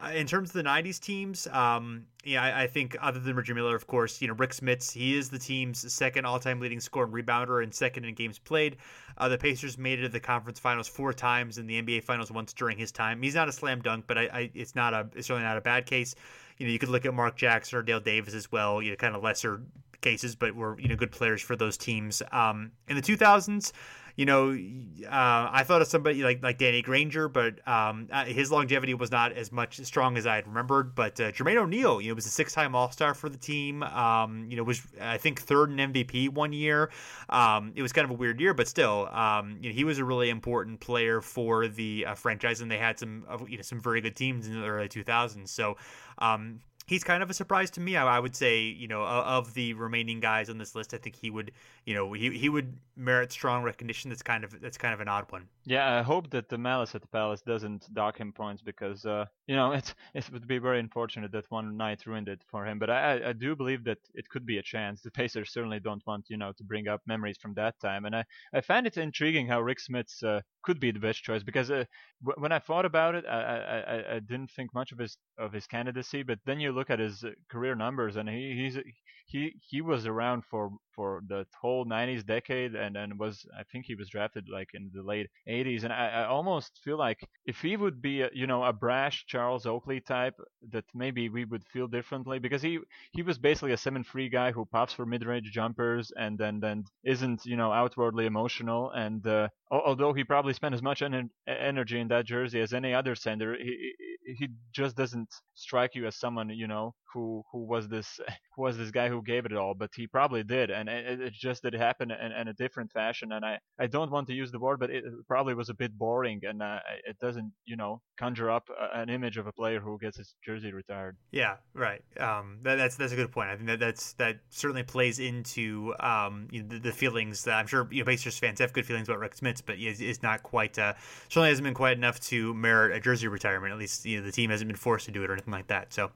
Speaker 1: Uh, in terms of the '90s teams, um, yeah, I, I, think other than Reggie Miller, of course, you know Rick Smits, he is the team's second all-time leading scorer and rebounder, and second in games played. Uh, the Pacers made it to the conference finals four times, and the NBA finals once during his time. He's not a slam dunk, but I, I, it's not a it's certainly not a bad case. You know, you could look at Mark Jackson or Dale Davis as well. You know, kind of lesser cases, but were you know good players for those teams. Um, in the 2000s, you know, uh, I thought of somebody like like Danny Granger, but um, uh, his longevity was not as much strong as I had remembered. But uh, Jermaine O'Neal, you know, was a six-time All-Star for the team. Um, you know, was I think third in MVP one year. Um, it was kind of a weird year, but still, um, you know, he was a really important player for the uh, franchise, and they had some you know some very good teams in the early 2000s. So. Um, he's kind of a surprise to me. I, I, would say, you know, of the remaining guys on this list, I think he would, you know, he, he would merit strong recognition. That's kind of that's kind of an odd one.
Speaker 2: Yeah, I hope that the malice at the palace doesn't dock him points because, uh, you know, it it would be very unfortunate that one night ruined it for him. But I I do believe that it could be a chance. The Pacers certainly don't want, you know, to bring up memories from that time. And I I find it intriguing how Rick Smits uh, could be the best choice because uh, w- when I thought about it, I, I I didn't think much of his of his candidacy. But then you look at his uh, career numbers, and he he's he he was around for for the whole 90s decade, and and was I think he was drafted like in the late 80s, and I, I almost feel like if he would be a, you know a brash Charles Oakley type, that maybe we would feel differently because he he was basically a seven free guy who pops for mid-range jumpers and then then isn't you know outwardly emotional, and uh, although he probably spent as much en- energy in that jersey as any other center, he he just doesn't strike you as someone you know who who was this who was this guy who gave it all, but he probably did, and it, it just did happen in, in, a different fashion. And I I don't want to use the word, but it probably was a bit boring, and uh, it doesn't you know conjure up an image of a player who gets his jersey retired.
Speaker 1: Yeah, right. Um, that, that's that's a good point. I think that that's that certainly plays into um you know, the, the, feelings that I'm sure you know Pacers fans have good feelings about Rick Smits, but it's, is not quite uh, certainly hasn't been quite enough to merit a jersey retirement. At least you know the team hasn't been forced to do it or anything like that. So.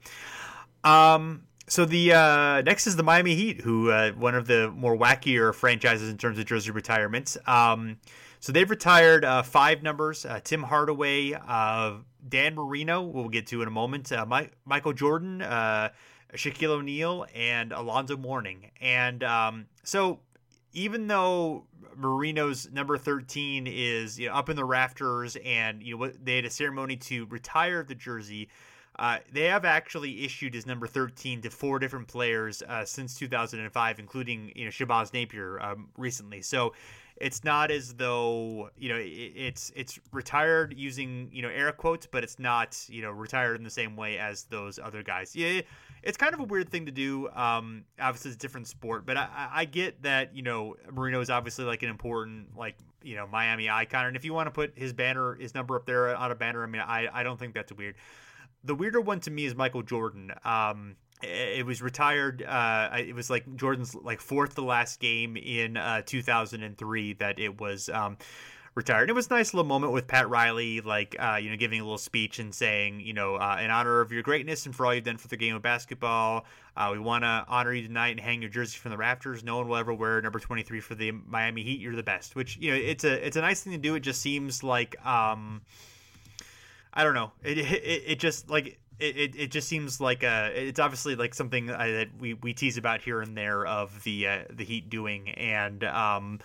Speaker 1: Um, so the uh, next is the Miami Heat, who uh, one of the more wackier franchises in terms of jersey retirements. Um, so they've retired uh, five numbers: uh, Tim Hardaway, uh, Dan Marino, we'll get to in a moment, uh, Michael Jordan, Shaquille O'Neal, and Alonzo Mourning. And um, so even though Marino's number 13 is you know, up in the rafters, and you know they had a ceremony to retire the jersey. Uh, they have actually issued his number 13 to four different players uh, since 2005, including you know Shabazz Napier um, recently. So it's not as though you know it, it's it's retired using you know air quotes, but it's not you know retired in the same way as those other guys. Yeah, it's kind of a weird thing to do. Um, obviously, it's a different sport, but I, I get that you know Marino is obviously like an important like you know Miami icon, and if you want to put his banner, his number up there on a banner, I mean, I I don't think that's weird. The weirder one to me is Michael Jordan. Um, it was retired. Uh, it was like Jordan's like fourth to last game in uh, 2003 that it was um, retired. It was a nice little moment with Pat Riley, like uh, you know, giving a little speech and saying, you know, uh, in honor of your greatness and for all you've done for the game of basketball, uh, we want to honor you tonight and hang your jersey from the rafters. No one will ever wear number 23 for the Miami Heat. You're the best. Which you know, it's a it's a nice thing to do. It just seems like. Um, I don't know. It, it it just like it, it, just seems like uh it's obviously like something that we, we tease about here and there of the uh, the Heat doing and um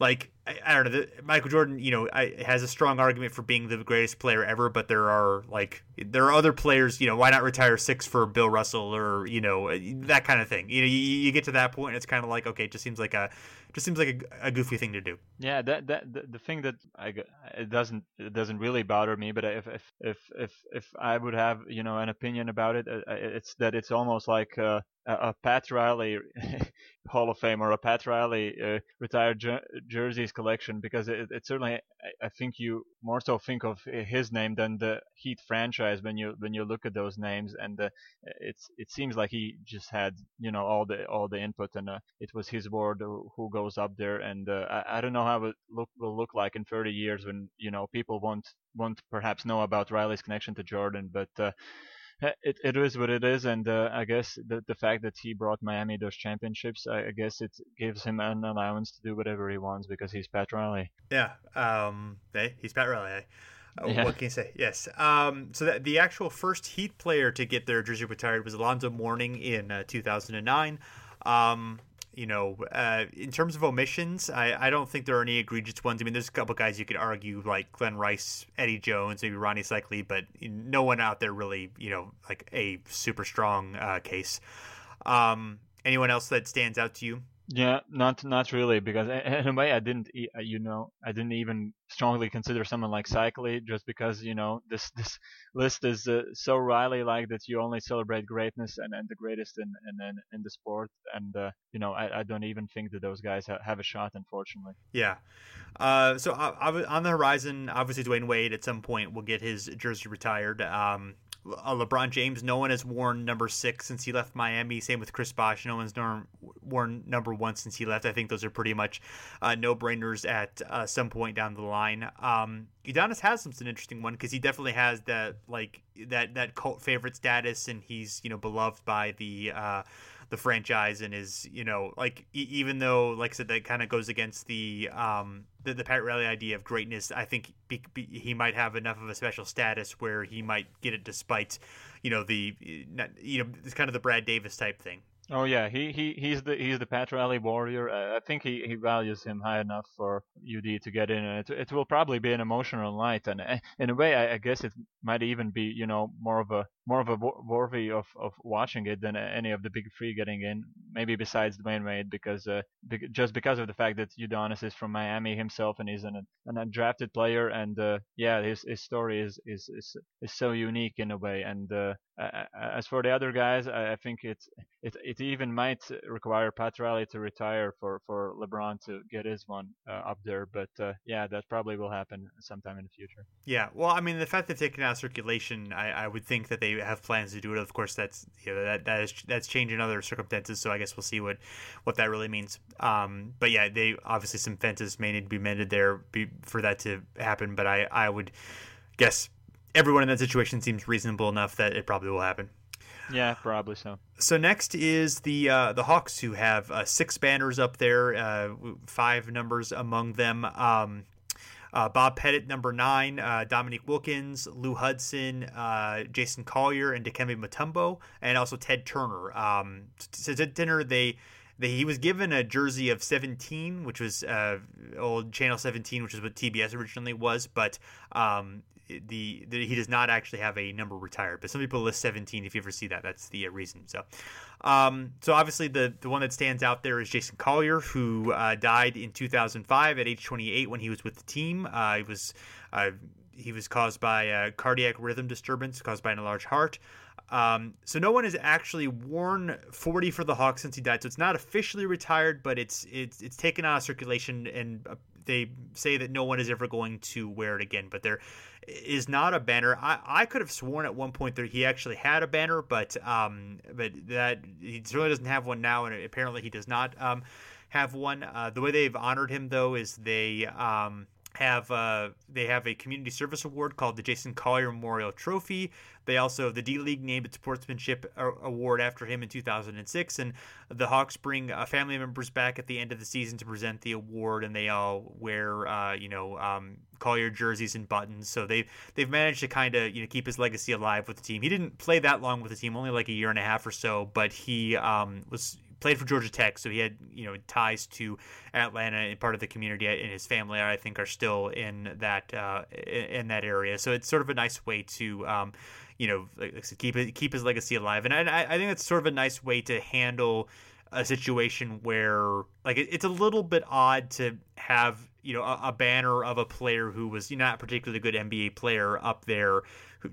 Speaker 1: like I, I don't know the, Michael Jordan you know I, has a strong argument for being the greatest player ever but there are like there are other players you know why not retire six for Bill Russell or you know that kind of thing you know you, you get to that point and it's kind of like okay it just seems like a just seems like a, a, goofy thing to do.
Speaker 2: Yeah, that that the, the thing that I it doesn't it doesn't really bother me, but if if if if, if I would have you know an opinion about it, uh, it's that it's almost like uh, a Pat Riley Hall of Fame or a Pat Riley uh, retired jer- jerseys collection because it, it certainly I, think you more so think of his name than the Heat franchise when you when you look at those names. And the, it's it seems like he just had you know all the all the input and uh, it was his word who goes up there. And uh, I, I don't know how it look will look like in 30 years when you know people won't won't perhaps know about Riley's connection to Jordan. But uh, it, it is what it is, and uh, I guess the the fact that he brought Miami those championships, I, I, guess it gives him an allowance to do whatever he wants because he's Pat Riley.
Speaker 1: Yeah, um, hey, he's Pat Riley. Eh? Uh, yeah. What can you say? Yes. Um, so that the actual first Heat player to get their jersey retired was Alonzo Mourning in uh, 2009. Um, you know, uh, in terms of omissions, I, I don't think there are any egregious ones. I mean, there's a couple guys you could argue like Glenn Rice, Eddie Jones, maybe Ronnie Seikaly, but no one out there really, you know, like a super strong uh, case. Um, anyone else that stands out to you?
Speaker 2: Yeah, not not really, because in a way I didn't, uh, you know, I didn't even strongly consider someone like Seikaly just because you know this this list is uh, so Riley like that you only celebrate greatness and, and the greatest in in, in the sport, and uh, you know I, I don't even think that those guys ha- have a shot, unfortunately.
Speaker 1: Yeah. Uh, so uh, on the horizon, obviously Dwyane Wade at some point will get his jersey retired. Um, uh, LeBron James. No one has worn number six since he left Miami. Same with Chris Bosh. No one's worn number one since he left. I think those are pretty much uh, no brainers at uh, some point down the line. Um, Udonis Haslem's an interesting one because he definitely has that like that that cult favorite status, and he's you know beloved by the uh, the franchise and is you know like e- even though like I said that kind of goes against the um the, the Pat Riley idea of greatness. I think be, be, he might have enough of a special status where he might get it despite you know the you know it's kind of the Brad Davis type thing.
Speaker 2: Oh yeah, he, he he's the he's the Pat Riley warrior. I think he, he values him high enough for UD to get in, and it, it will probably be an emotional night. And in a way, I, I guess it might even be you know more of a more of a worthy of, of watching it than any of the big three getting in. Maybe besides Dwyane Wade, because uh, just because of the fact that Udonis is from Miami himself and he's an, an undrafted player, and uh, yeah, his his story is, is is is so unique in a way. And uh, as for the other guys, I, I think it's it it even might require Pat Riley to retire for for LeBron to get his one uh, up there. But uh, yeah, that probably will happen sometime in the future.
Speaker 1: Yeah, well, I mean, the fact that they've taken out circulation, I, I would think that they have plans to do it. Of course, that's you know, that that is that's changing other circumstances. So I guess we'll see what what that really means. Um, but yeah, they obviously some fences may need to be mended there be, for that to happen. But I I would guess everyone in that situation seems reasonable enough that it probably will happen.
Speaker 2: Yeah, probably so.
Speaker 1: So next is the uh, the Hawks, who have uh, six banners up there, uh, five numbers among them. Um, uh, Bob Pettit, number nine, uh, Dominique Wilkins, Lou Hudson, uh, Jason Collier, and Dikembe Mutombo, and also Ted Turner. Um, Turner, they, they he was given a jersey of 17, which was uh, old Channel 17, which is what TBS originally was, but um, the, the, he does not actually have a number retired, but some people list 17. If you ever see that, that's the uh, reason. So, um, so obviously the the one that stands out there is Jason Collier, who uh, died in 2005 at age 28 when he was with the team. Uh, he was uh, he was caused by a cardiac rhythm disturbance caused by an enlarged heart. Um, so no one has actually worn 40 for the Hawks since he died. So it's not officially retired, but it's it's it's taken out of circulation, and uh, they say that no one is ever going to wear it again. But there is not a banner. I, I could have sworn at one point that he actually had a banner, but um, but that he certainly doesn't have one now, and apparently he does not um, have one. Uh, the way they've honored him though is they um, have uh, they have a community service award called the Jason Collier Memorial Trophy. They also the D League named its sportsmanship award after him in 2006, and the Hawks bring uh, family members back at the end of the season to present the award, and they all wear uh, you know um, Collier jerseys and buttons. So they they've managed to kind of you know keep his legacy alive with the team. He didn't play that long with the team, only like a year and a half or so, but he um, was played for Georgia Tech, so he had you know ties to Atlanta and part of the community and his family. I think are still in that uh, in that area. So it's sort of a nice way to. Um, you know, keep keep his legacy alive, and I, I think that's sort of a nice way to handle a situation where like it, it's a little bit odd to have you know a, a, banner of a player who was you know, not particularly good NBA player up there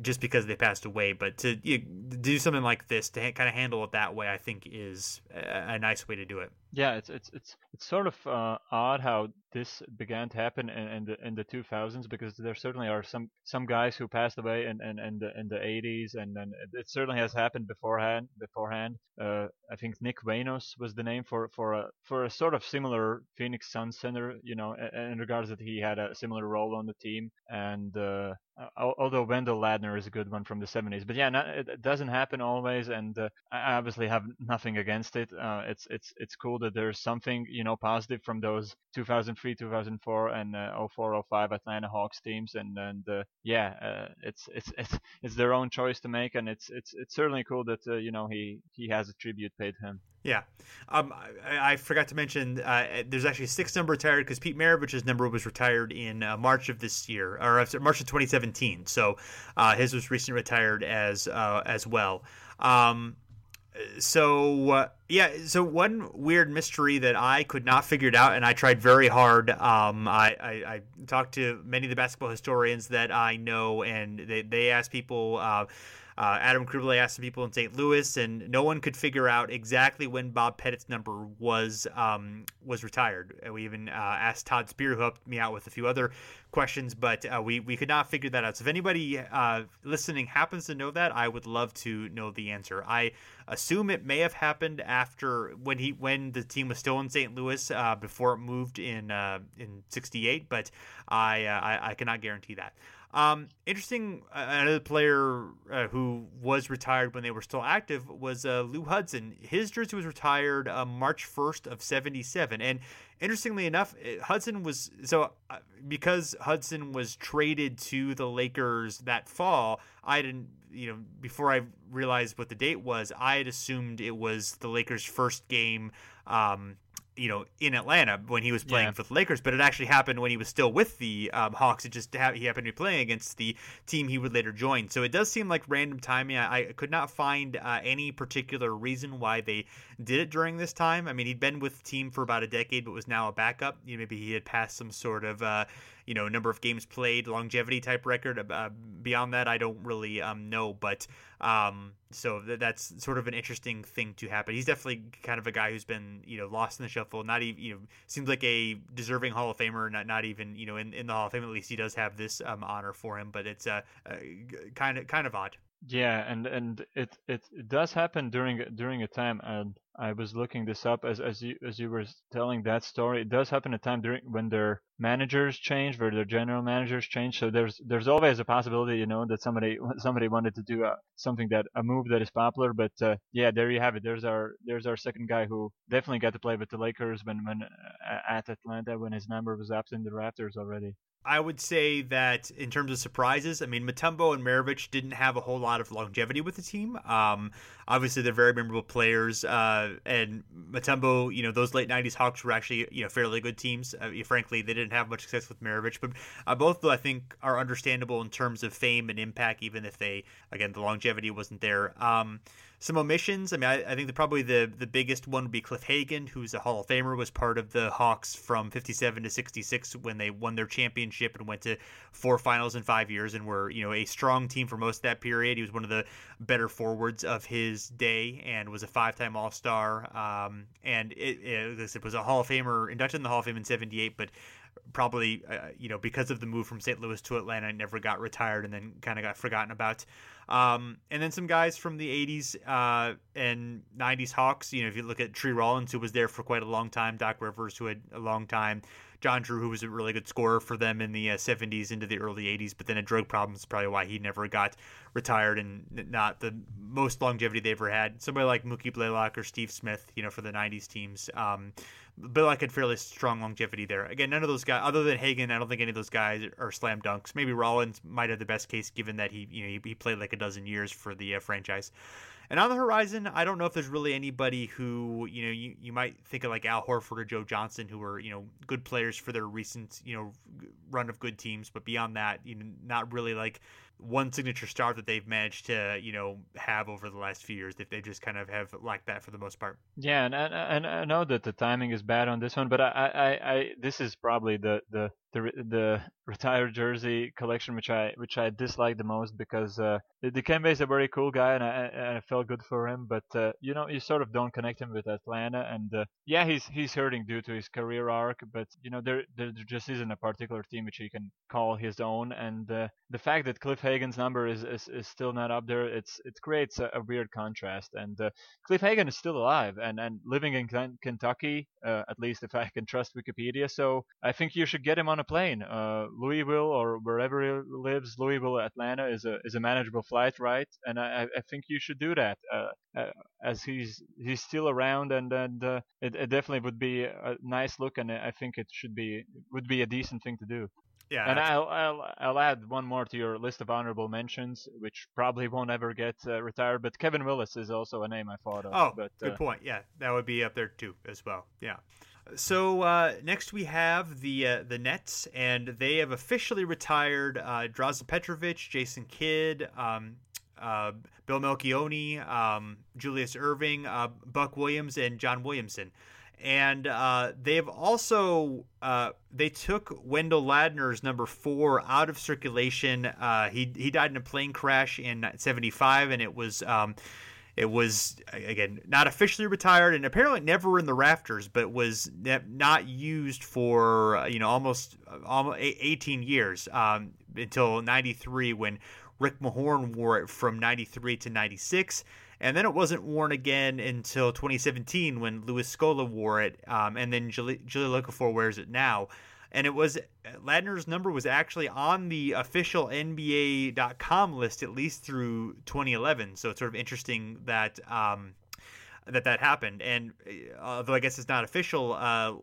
Speaker 1: just because they passed away. But to you do something like this to ha- kind of handle it that way, I think is a, a nice way to do it.
Speaker 2: Yeah, it's it's it's it's sort of uh, odd how this began to happen in, in, the in the 2000s because there certainly are some some guys who passed away in in, in the in the 80s and then it certainly has happened beforehand beforehand. Uh, I think Nick Vanos was the name for for a for a sort of similar Phoenix Suns center, you know, in regards that he had a similar role on the team and uh, although Wendell Ladner is a good one from the 70s, but yeah, it, doesn't happen always, and uh, I obviously have nothing against it. Uh, it's it's it's cool that there's something you know positive from those 2003, 2004, and uh, 04, 05 Atlanta Hawks teams, and and uh, yeah, uh, it's it's it's it's their own choice to make, and it's it's it's certainly cool that uh, you know he he has a tribute paid him.
Speaker 1: Yeah, um, I, I, forgot to mention uh, there's actually six number retired because Pete Maravich's number was retired in uh, March of this year, or March of 2017. So uh, his was recently retired as uh, as well. Um, so uh, yeah, so one weird mystery that I could not figure it out, and I tried very hard. Um, I, I, I, talked to many of the basketball historians that I know, and they they asked people. Uh, Uh, Adam Krubele asked some people in St. Louis, and no one could figure out exactly when Bob Pettit's number was um, was retired. We even uh, asked Todd Spehr, who helped me out with a few other questions, but uh, we we could not figure that out. So if anybody uh, listening happens to know that, I would love to know the answer. I assume it may have happened after when he when the team was still in St. Louis uh, before it moved in uh, in '68, but I, I I cannot guarantee that. Um, interesting. Uh, another player uh, who was retired when they were still active was uh, Lou Hudson. His jersey was retired uh, March 1st of 77. And interestingly enough, uh, Hudson was so uh, because Hudson was traded to the Lakers that fall. I didn't, you know, before I realized what the date was, I had assumed it was the Lakers' first game. Um, you know, in Atlanta when he was playing yeah. for the Lakers, but it actually happened when he was still with the um, Hawks. It just ha- he happened to be playing against the team he would later join. So it does seem like random timing. I, I could not find uh, any particular reason why they did it during this time. I mean, he'd been with the team for about a decade, but was now a backup. You know, maybe he had passed some sort of. Uh, you know number of games played, longevity type record. Uh, beyond that, I don't really um, know, but um, so th- that's sort of an interesting thing to happen. He's definitely kind of a guy who's been you know lost in the shuffle. Not even you know seems like a deserving Hall of Famer. Not not even you know in, in the Hall of Fame at least he does have this um, honor for him, but it's uh, uh, kind of kind of odd.
Speaker 2: Yeah, and and it, it it does happen during during a time, and I was looking this up as as you as you were telling that story. It does happen a time during when their managers change, where their general managers change. So there's there's always a possibility, you know, that somebody somebody wanted to do a, something that a move that is popular. But uh, yeah, there you have it. There's our there's our second guy who definitely got to play with the Lakers when when uh, at Atlanta when his number was up in the Raptors already.
Speaker 1: I would say that in terms of surprises, I mean, Mutombo and Maravich didn't have a whole lot of longevity with the team. Um, obviously, they're very memorable players. Uh, and Mutombo, you know, those late 90s Hawks were actually, you know, fairly good teams. Uh, frankly, they didn't have much success with Maravich. But uh, both, I think, are understandable in terms of fame and impact, even if they, again, the longevity wasn't there. Um, some omissions. I mean, I, I, think the, probably the the biggest one would be Cliff Hagan, who's a Hall of Famer, was part of the Hawks from '57 to '66 when they won their championship and went to four finals in five years, and were you know a strong team for most of that period. He was one of the better forwards of his day and was a five-time All-Star. Um, and it, it, it was a Hall of Famer, inducted in the Hall of Fame in '78, but probably uh, you know because of the move from St. Louis to Atlanta, never got retired and then kind of got forgotten about. Um, and then some guys from the 80s uh, and 90s Hawks. You know, if you look at Tree Rollins, who was there for quite a long time, Doc Rivers, who had a long time, John Drew, who was a really good scorer for them in the uh, 70s into the early 80s, but then had drug problems, probably why he never got retired and not the most longevity they ever had. Somebody like Mookie Blaylock or Steve Smith, you know, for the 90s teams. Um, Blaylock had fairly strong longevity there. Again, none of those guys, other than Hagan, I don't think any of those guys are slam dunks. Maybe Rollins might have the best case given that he, you know, he, he played like a dozen years for the uh, franchise. And on the horizon, I don't know if there's really anybody who, you know, you, you might think of like Al Horford or Joe Johnson, who were, you know, good players for their recent, you know, run of good teams. But beyond that, you know, not really like one signature star that they've managed to you know have over the last few years that they just kind of have lacked that for the most part.
Speaker 2: Yeah and, and, and i know that the timing is bad on this one but i i, I this is probably the the the the retired jersey collection, which I which I dislike the most because uh, Dikembe is a very cool guy and I, and I felt good for him, but uh, you know you sort of don't connect him with Atlanta, and uh, yeah, he's he's hurting due to his career arc, but you know there there just isn't a particular team which he can call his own, and uh, the fact that Cliff Hagan's number is, is, is still not up there, it's it creates a, a weird contrast, and uh, Cliff Hagan is still alive and and living in Kentucky, uh, at least if I can trust Wikipedia, so I think you should get him on a plane. Uh, Louisville or wherever he lives, Louisville, Atlanta is a is a manageable flight, right? And I, I think you should do that uh, uh, as he's he's still around, and and uh, it, it definitely would be a nice look, and I think it should be would be a decent thing to do.
Speaker 1: Yeah,
Speaker 2: and I'll, I'll I'll add one more to your list of honorable mentions, which probably won't ever get uh, retired. But Kevin Willis is also a name I thought of.
Speaker 1: Oh,
Speaker 2: but,
Speaker 1: good uh, point. Yeah, that would be up there too as well. Yeah. So uh, next we have the uh, the Nets, and they have officially retired uh, Drazen Petrovic, Jason Kidd, um, uh, Bill Melchionni, um, Julius Erving, uh, Buck Williams, and John Williamson. And uh, they've also uh, they took Wendell Ladner's number four out of circulation. Uh, he he died in a plane crash in '75, and it was. Um, it was again not officially retired and apparently never in the rafters, but was not used for uh, you know almost almost 18 years um, until '93 when Rick Mahorn wore it from '93 to '96 and then it wasn't worn again until 2017 when Luis Scola wore it, um, and then Julie, Julie wears it now. And it was Ladner's number was actually on the official NBA.com list at least through 2011. So it's sort of interesting that um, that that happened. And uh, although I guess it's not official, uh,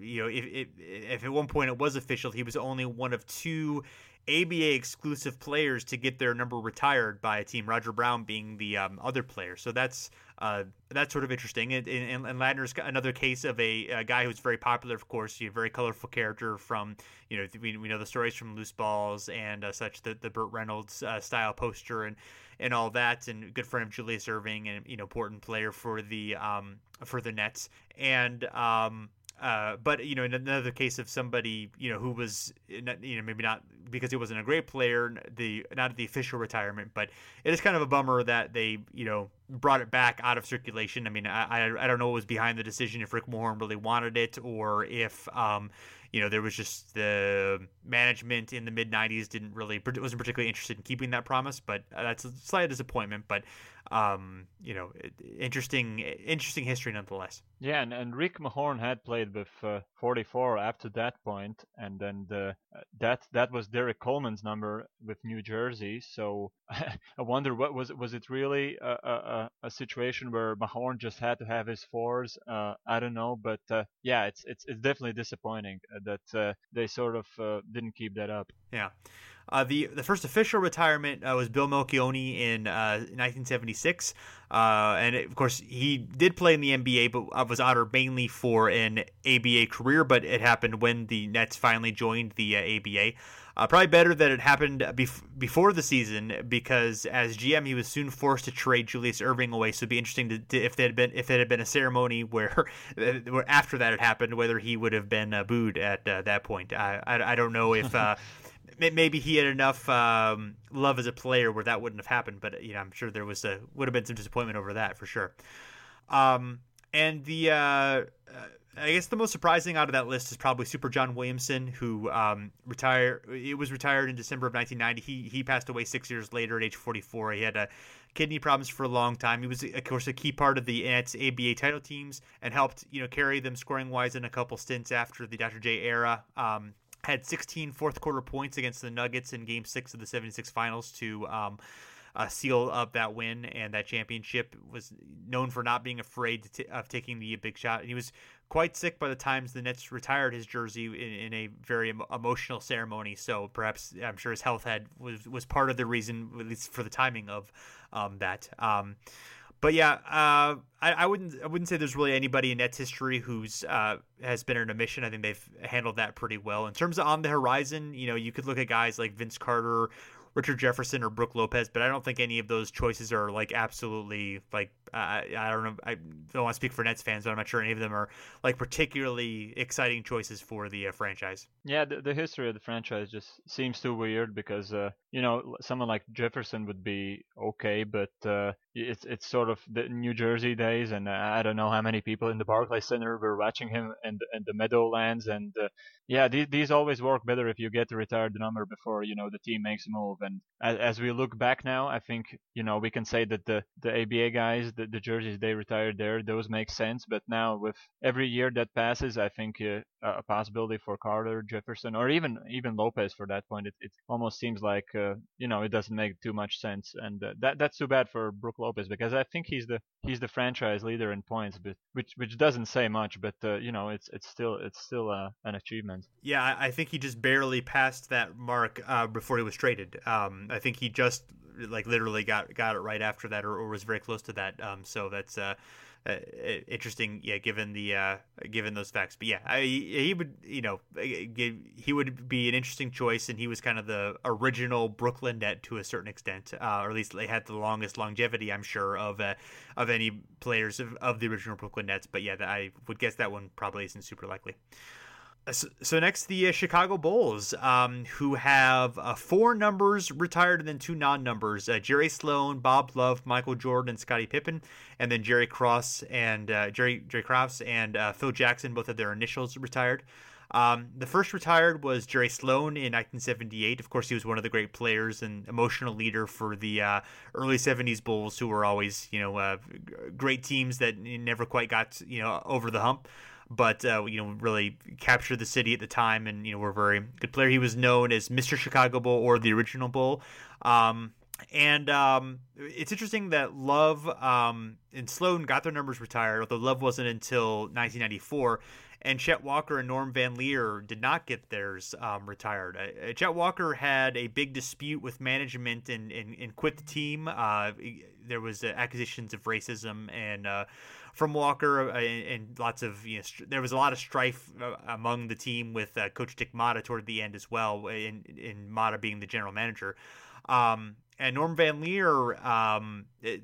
Speaker 1: you know, if, if, if, at one point it was official, he was only one of two ABA exclusive players to get their number retired by a team. Roger Brown being the um, other player. So that's uh, that's sort of interesting. And, and, and Ladner's another case of a, a, guy who's very popular, of course, a very colorful character from, you know, we, we know the stories from Loose Balls and uh, such, the, the Burt Reynolds uh, style poster and, and all that, and good friend of Julius Erving and, you know, important player for the, um, for the Nets. And, um, uh, but you know, in another case of somebody you know who was you know maybe not because he wasn't a great player, the not at the official retirement, but it is kind of a bummer that they you know brought it back out of circulation. I mean, I I, I don't know what was behind the decision if Rick Mahorn really wanted it or if um you know there was just the management in the mid 90s didn't really wasn't particularly interested in keeping that promise but uh, that's a slight disappointment but um, you know, interesting, interesting history nonetheless.
Speaker 2: Yeah, and, and Rick Mahorn had played with uh, 44 up to that point, and then the, uh, that that was Derrick Coleman's number with New Jersey. So I wonder what was was it really a, a, a situation where Mahorn just had to have his fours? Uh, I don't know, but uh, yeah, it's it's it's definitely disappointing uh, that uh, they sort of didn't keep that up.
Speaker 1: Yeah. Uh, the the first official retirement uh, was Bill Melchionni in uh, 1976, uh, and it, of course he did play in the NBA, but uh, was honored mainly for an ABA career. But it happened when the Nets finally joined the ABA. Uh, probably better that it happened bef- before the season because as GM he was soon forced to trade Julius Erving away. So it'd be interesting to, to if there had been if it had been a ceremony where, where after that had happened, whether he would have been booed at that point. I, I, I don't know if maybe he had enough um, love as a player where that wouldn't have happened. But you know, I'm sure there was a would have been some disappointment over that for sure. Um, and the uh, uh, I guess the most surprising out of that list is probably Super John Williamson, who um, retired. It was retired in December of 1990. He he passed away six years later at age 44. He had a kidney problems for a long time. He was, of course, a key part of the Nets ABA title teams and helped you know carry them scoring wise in a couple stints after the Dr. J era. Um, had 16 fourth quarter points against the Nuggets in Game Six of the 76 Finals to um, uh, seal up that win and that championship. Was known for not being afraid t- of taking the big shot. And he was quite sick by the times the Nets retired his jersey in, in a very emotional ceremony. So perhaps I'm sure his health had was was part of the reason, at least for the timing of um, that. Um, but yeah, uh, I, I, wouldn't I wouldn't say there's really anybody in Nets history who's uh, has been in a mission. I think they've handled that pretty well. In terms of on the horizon, you know, you could look at guys like Vince Carter Richard Jefferson or Brook Lopez, but I don't think any of those choices are like absolutely like I, I don't know. I don't want to speak for Nets fans, but I'm not sure any of them are like particularly exciting choices for the uh, franchise.
Speaker 2: Yeah, the, the history of the franchise just seems too weird because uh, you know someone like Jefferson would be okay, but uh, it's it's sort of the New Jersey days, and I don't know how many people in the Barclays Center were watching him and and the Meadowlands, and uh, yeah, these these always work better if you get to retire the number before you know the team makes a move. And as, as we look back now, I think you know we can say that the the ABA guys, the, the jerseys they retired there, those make sense. But now with every year that passes, I think uh, a possibility for Carter, Jefferson, or even even Lopez for that point, it, it almost seems like uh, you know it doesn't make too much sense, and uh, that that's too bad for Brook Lopez because I think he's the he's the franchise leader in points, but which which doesn't say much, but uh, you know it's it's still it's still uh, an achievement.
Speaker 1: Yeah, I think he just barely passed that mark uh, before he was traded. Um, I think he just like literally got got it right after that, or, or was very close to that. Um, so that's uh, interesting, yeah, given the uh, given those facts. But yeah, I, he would, you know, he would be an interesting choice, and he was kind of the original Brooklyn net to a certain extent, uh, or at least they had the longest longevity, I'm sure, of uh, of any players of, of the original Brooklyn Nets. But yeah, I would guess that one probably isn't super likely. So, next, the uh, Chicago Bulls, um, who have uh, four numbers retired and then two non-numbers: uh, Jerry Sloan, Bob Love, Michael Jordan, and Scottie Pippen, and then Jerry Krause and uh, Jerry Jerry Krause and uh, Phil Jackson both had their initials retired. Um, the first retired was Jerry Sloan in 1978. Of course, he was one of the great players and emotional leader for the uh, early 70s Bulls, who were always, you know, great teams that never quite got, you know, over the hump but uh, you know really captured the city at the time, and you know were very good player. He was known as Mr. Chicago Bull or the original Bull. Um, and um, it's interesting that Love um, and Sloan got their numbers retired, although Love wasn't until 1994. And Chet Walker and Norm Van Lier did not get theirs um, retired. Uh, Chet Walker had a big dispute with management and, and, and quit the team. Uh, there was uh, accusations of racism and uh, from Walker, uh, and, and, lots of you know, st- there was a lot of strife uh, among the team with uh, Coach Dick Motta toward the end as well, in, in Motta being the general manager. Um, and Norm Van Lier, um, it,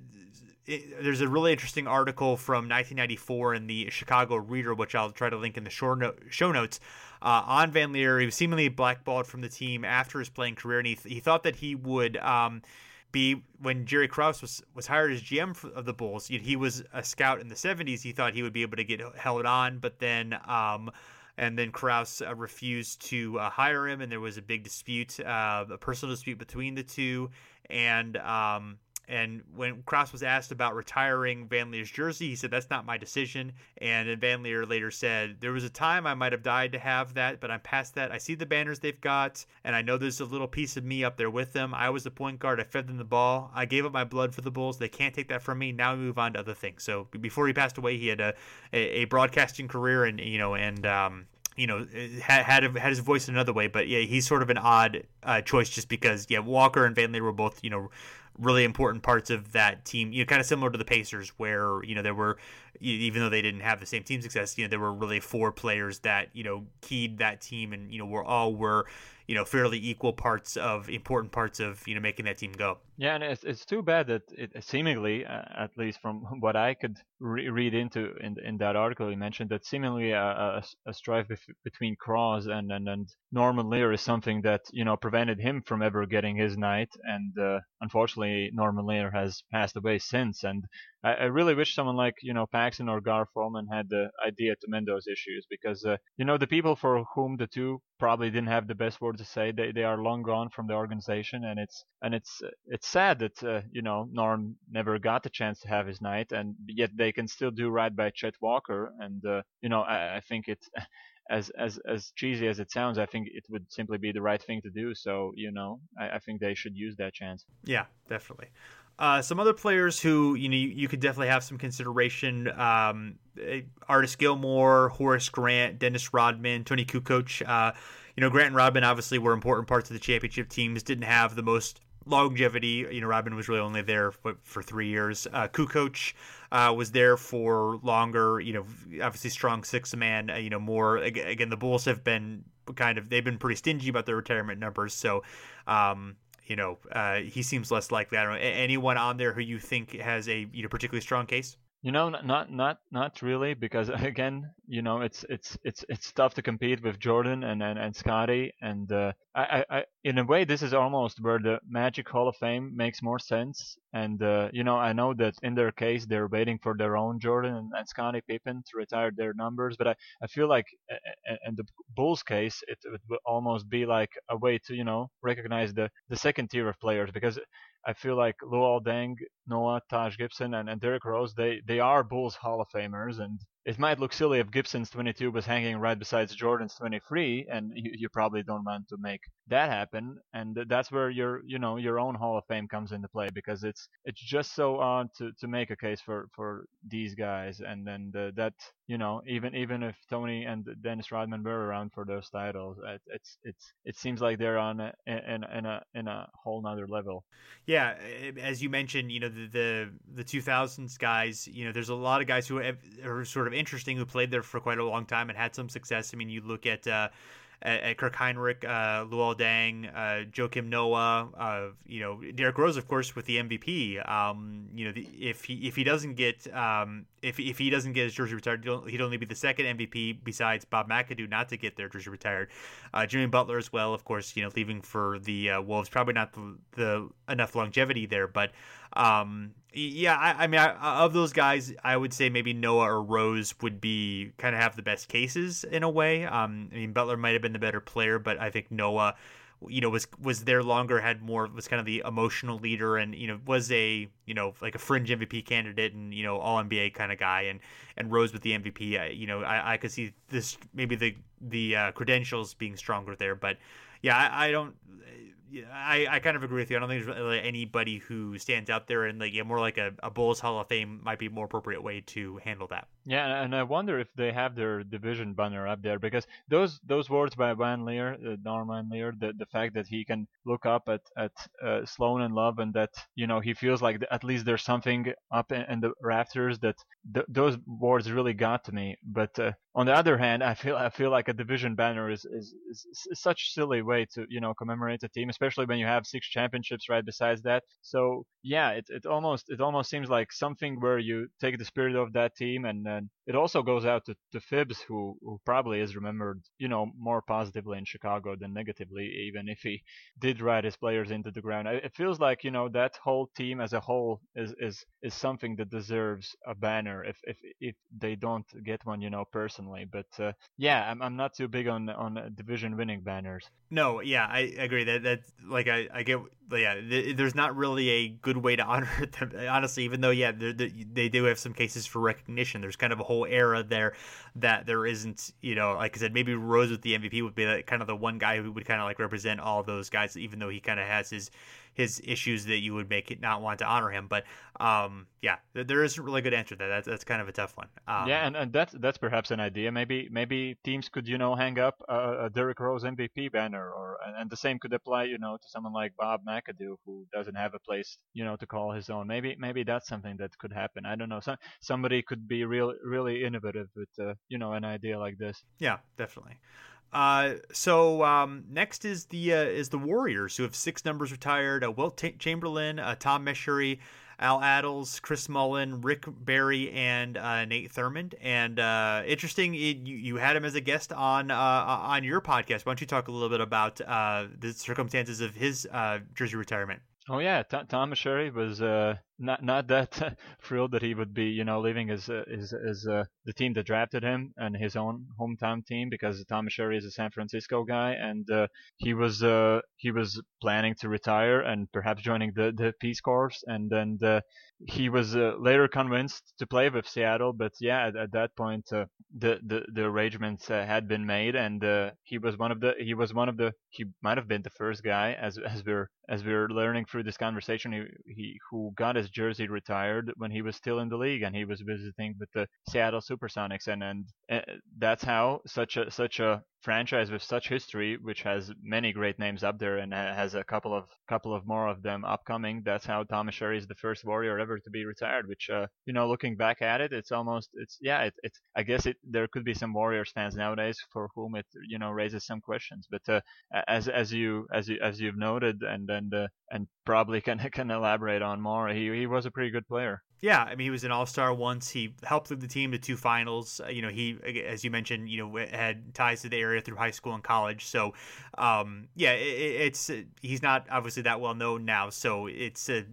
Speaker 1: it, there's a really interesting article from 1994 in the Chicago Reader, which I'll try to link in the show, no- show notes. Uh, on Van Lier. he was seemingly blackballed from the team after his playing career, and he, th- he thought that he would um, be when Jerry Krause was was hired as GM of the Bulls. He was a scout in the '70s. He thought he would be able to get held on, but then. Um, and then Krause uh, refused to uh, hire him, and there was a big dispute, uh, a personal dispute between the two. And um, and when Krause was asked about retiring Van Lier's jersey, he said, That's not my decision. And Van Lier later said, There was a time I might have died to have that, but I'm past that. I see the banners they've got, and I know there's a little piece of me up there with them. I was the point guard. I fed them the ball. I gave up my blood for the Bulls. They can't take that from me. Now we move on to other things. So before he passed away, he had a, a, broadcasting career and, you know, and, um, you know, had had, had his voice another way, but yeah, he's sort of an odd uh, choice just because yeah, Walker and Van Lier were both you know really important parts of that team. You know, kind of similar to the Pacers, where you know there were, even though they didn't have the same team success, you know, there were really four players that you know keyed that team, and you know, were all were you know fairly equal parts of important parts of you know making that team go.
Speaker 2: Yeah, and it's it's too bad that it seemingly, uh, at least from what I could re- read into in in that article, he mentioned that seemingly a, a, a strife bef- between Krause and, and and Norm Van Lier is something that you know prevented him from ever getting his night, and uh, unfortunately Norm Van Lier has passed away since, and I, I, really wish someone like you know Paxson or Gar Forman had the idea to mend those issues because uh, you know the people for whom the two probably didn't have the best word to say they they are long gone from the organization and it's and it's it's sad that uh, you know Norm never got the chance to have his night and yet they can still do right by Chet Walker and uh, you know I, I think it. as as as cheesy as it sounds, I think it would simply be the right thing to do. So you know, I, I think they should use that chance.
Speaker 1: Yeah, definitely. Uh, some other players who you know you, could definitely have some consideration: um, eh, Artis Gilmore, Horace Grant, Dennis Rodman, Toni Kukoc. Uh, you know, Grant and Rodman obviously were important parts of the championship teams. Didn't have the most longevity. You know, Rodman was really only there for, for three years. Uh, Kukoc uh, was there for longer. You know, obviously strong six man. Uh, you know, more again. The Bulls have been kind of they've been pretty stingy about their retirement numbers. So, um, you know, uh, he seems less likely. I don't know anyone on there who you think has a you know particularly strong case.
Speaker 2: You know, not not not really, because again, you know, it's it's it's it's tough to compete with Jordan and and, and Scottie, and uh, I, I in a way this is almost where the Magic Hall of Fame makes more sense. And uh, you know, I know that in their case they're waiting for their own Jordan and, and Scottie Pippen to retire their numbers, but I, I feel like in the Bulls case it would almost be like a way to you know recognize the the second tier of players because I feel like Luol Deng, Noah, Taj Gibson, and, and Derrick Rose, they, they are Bulls Hall of Famers, and it might look silly if Gibson's 22 was hanging right beside Jordan's 23, and you, you probably don't want to make that happen. And that's where your you know your own Hall of Fame comes into play because it's it's just so odd to, to make a case for, for these guys, and then the, that you know even even if Toni and Dennis Rodman were around for those titles, it, it's it's it seems like they're on a, in in a in a whole nother level.
Speaker 1: Yeah, as you mentioned, you know the the, the 2000s guys. You know, there's a lot of guys who have, are sort of interesting who played there for quite a long time and had some success. I mean, you look at. Uh, at, Kirk Hinrich, uh, Luol Deng, uh, Joakim Noah, uh, you know Derrick Rose, of course, with the MVP. Um, you know, the, if he if he doesn't get um, if if he doesn't get his jersey retired, he'd only be the second MVP besides Bob McAdoo not to get their jersey retired. Uh, Jimmy Butler as well, of course, you know, leaving for the uh, Wolves, probably not the, the enough longevity there, but um, yeah, I, I mean, I, of those guys, I would say maybe Noah or Rose would be kind of have the best cases in a way. Um, I mean, Butler might have been the better player, but I think Noah, you know, was was there longer, had more, was kind of the emotional leader, and you know, was a you know like a fringe MVP candidate and you know all NBA kind of guy, and and Rose with the MVP. I, you know, I, I could see this maybe the the uh, credentials being stronger there, but yeah, I, I don't I, I kind of agree with you. I don't think there's really anybody who stands out there, and like yeah, more like a, a Bulls Hall of Fame might be a more appropriate way to handle that.
Speaker 2: Yeah, and I wonder if they have their division banner up there because those those words by Van Lier, uh, Norm Van Lier, the the fact that he can look up at at uh, Sloan and Love, and that you know he feels like at least there's something up in, in the rafters that th- those words really got to me. But uh, on the other hand, I feel I feel like a division banner is, is, is, such silly way to you know commemorate a team, especially when you have six championships right besides that. So yeah, it it almost it almost seems like something where you take the spirit of that team, and then it also goes out to, to who who probably is remembered you know more positively in Chicago than negatively, even if he did ride his players into the ground. It feels like you know that whole team as a whole is is is something that deserves a banner if if if they don't get one, you know, personally. But uh, yeah, I'm, I'm not too big on on division winning banners.
Speaker 1: No, yeah, I agree. That that like I, I get yeah. there's not really a good way to honor them, honestly. Even though yeah, they they do have some cases for recognition. There's kind of a whole era there that there isn't. You know, like I said, maybe Rose with the MVP would be like kind of the one guy who would kind of like represent all those guys, even though he kind of has his his issues that you would make it not want to honor him. But um, yeah, there isn't really a good answer there. That's that's kind of a tough one. Um,
Speaker 2: yeah, and, and that's that's perhaps an idea. Maybe maybe teams could you know hang up a, a Derrick Rose MVP banner, or and the same could apply you know to someone like Bob McAdoo who doesn't have a place you know to call his own. Maybe maybe that's something that could happen. I don't know. Some, somebody could be real really innovative with uh, you know an idea like this.
Speaker 1: Yeah, definitely. Uh, so um, next is the uh, is the Warriors who have six numbers retired: uh, Wilt T- Chamberlain, uh, Tom Meschery, Al Attles, Chris Mullin, Rick Barry, and uh, Nate Thurmond. And uh, interesting, it, you, you had him as a guest on uh, on your podcast. Why don't you talk a little bit about uh, the circumstances of his uh, jersey retirement?
Speaker 2: Oh yeah, T- Tom Meschery was uh, not not that thrilled that he would be you know leaving his uh, his, his uh, the team that drafted him and his own hometown team because Tom Meschery is a San Francisco guy and uh, he was uh, he was planning to retire and perhaps joining the the Peace Corps and then the, he was uh, later convinced to play with Seattle but yeah at, at that point uh, the the the arrangements had been made and he was one of the he was one of the he might have been the first guy as as we're as we're learning through this conversation he, he who got his jersey retired when he was still in the league and he was visiting with the Seattle Supersonics and and uh, that's how such a such a franchise with such history, which has many great names up there and has a couple of couple of more of them upcoming. That's how Tom Meschery is the first Warrior ever to be retired. Which, uh, you know, looking back at it, it's almost it's yeah, it, it's I guess it there could be some Warriors fans nowadays for whom it you know raises some questions. But uh, as as you as you as you've noted and and uh, and probably can can elaborate on more, he he was a pretty good player.
Speaker 1: Yeah, I mean, he was an All Star once. He helped lead the team to two finals. Uh, you know, he, as you mentioned, you know, had ties to the area through high school and college. So, um, yeah, it, it's he's not obviously that well known now. So it's a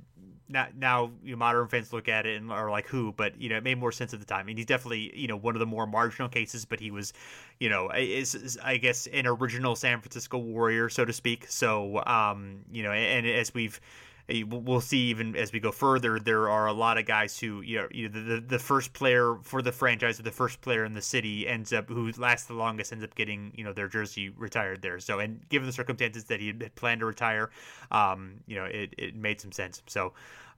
Speaker 1: not now you know, modern fans look at it and are like who, but you know, it made more sense at the time. I mean, he's definitely you know one of the more marginal cases, but he was, you know, is, is I guess an original San Francisco Warrior, so to speak. So, um, you know, and as we've we'll see even as we go further. There are a lot of guys who you know, you know the, the first player for the franchise or the first player in the city ends up who lasts the longest ends up getting you know their jersey retired there. So and given the circumstances that he had planned to retire, um, you know it, it made some sense. So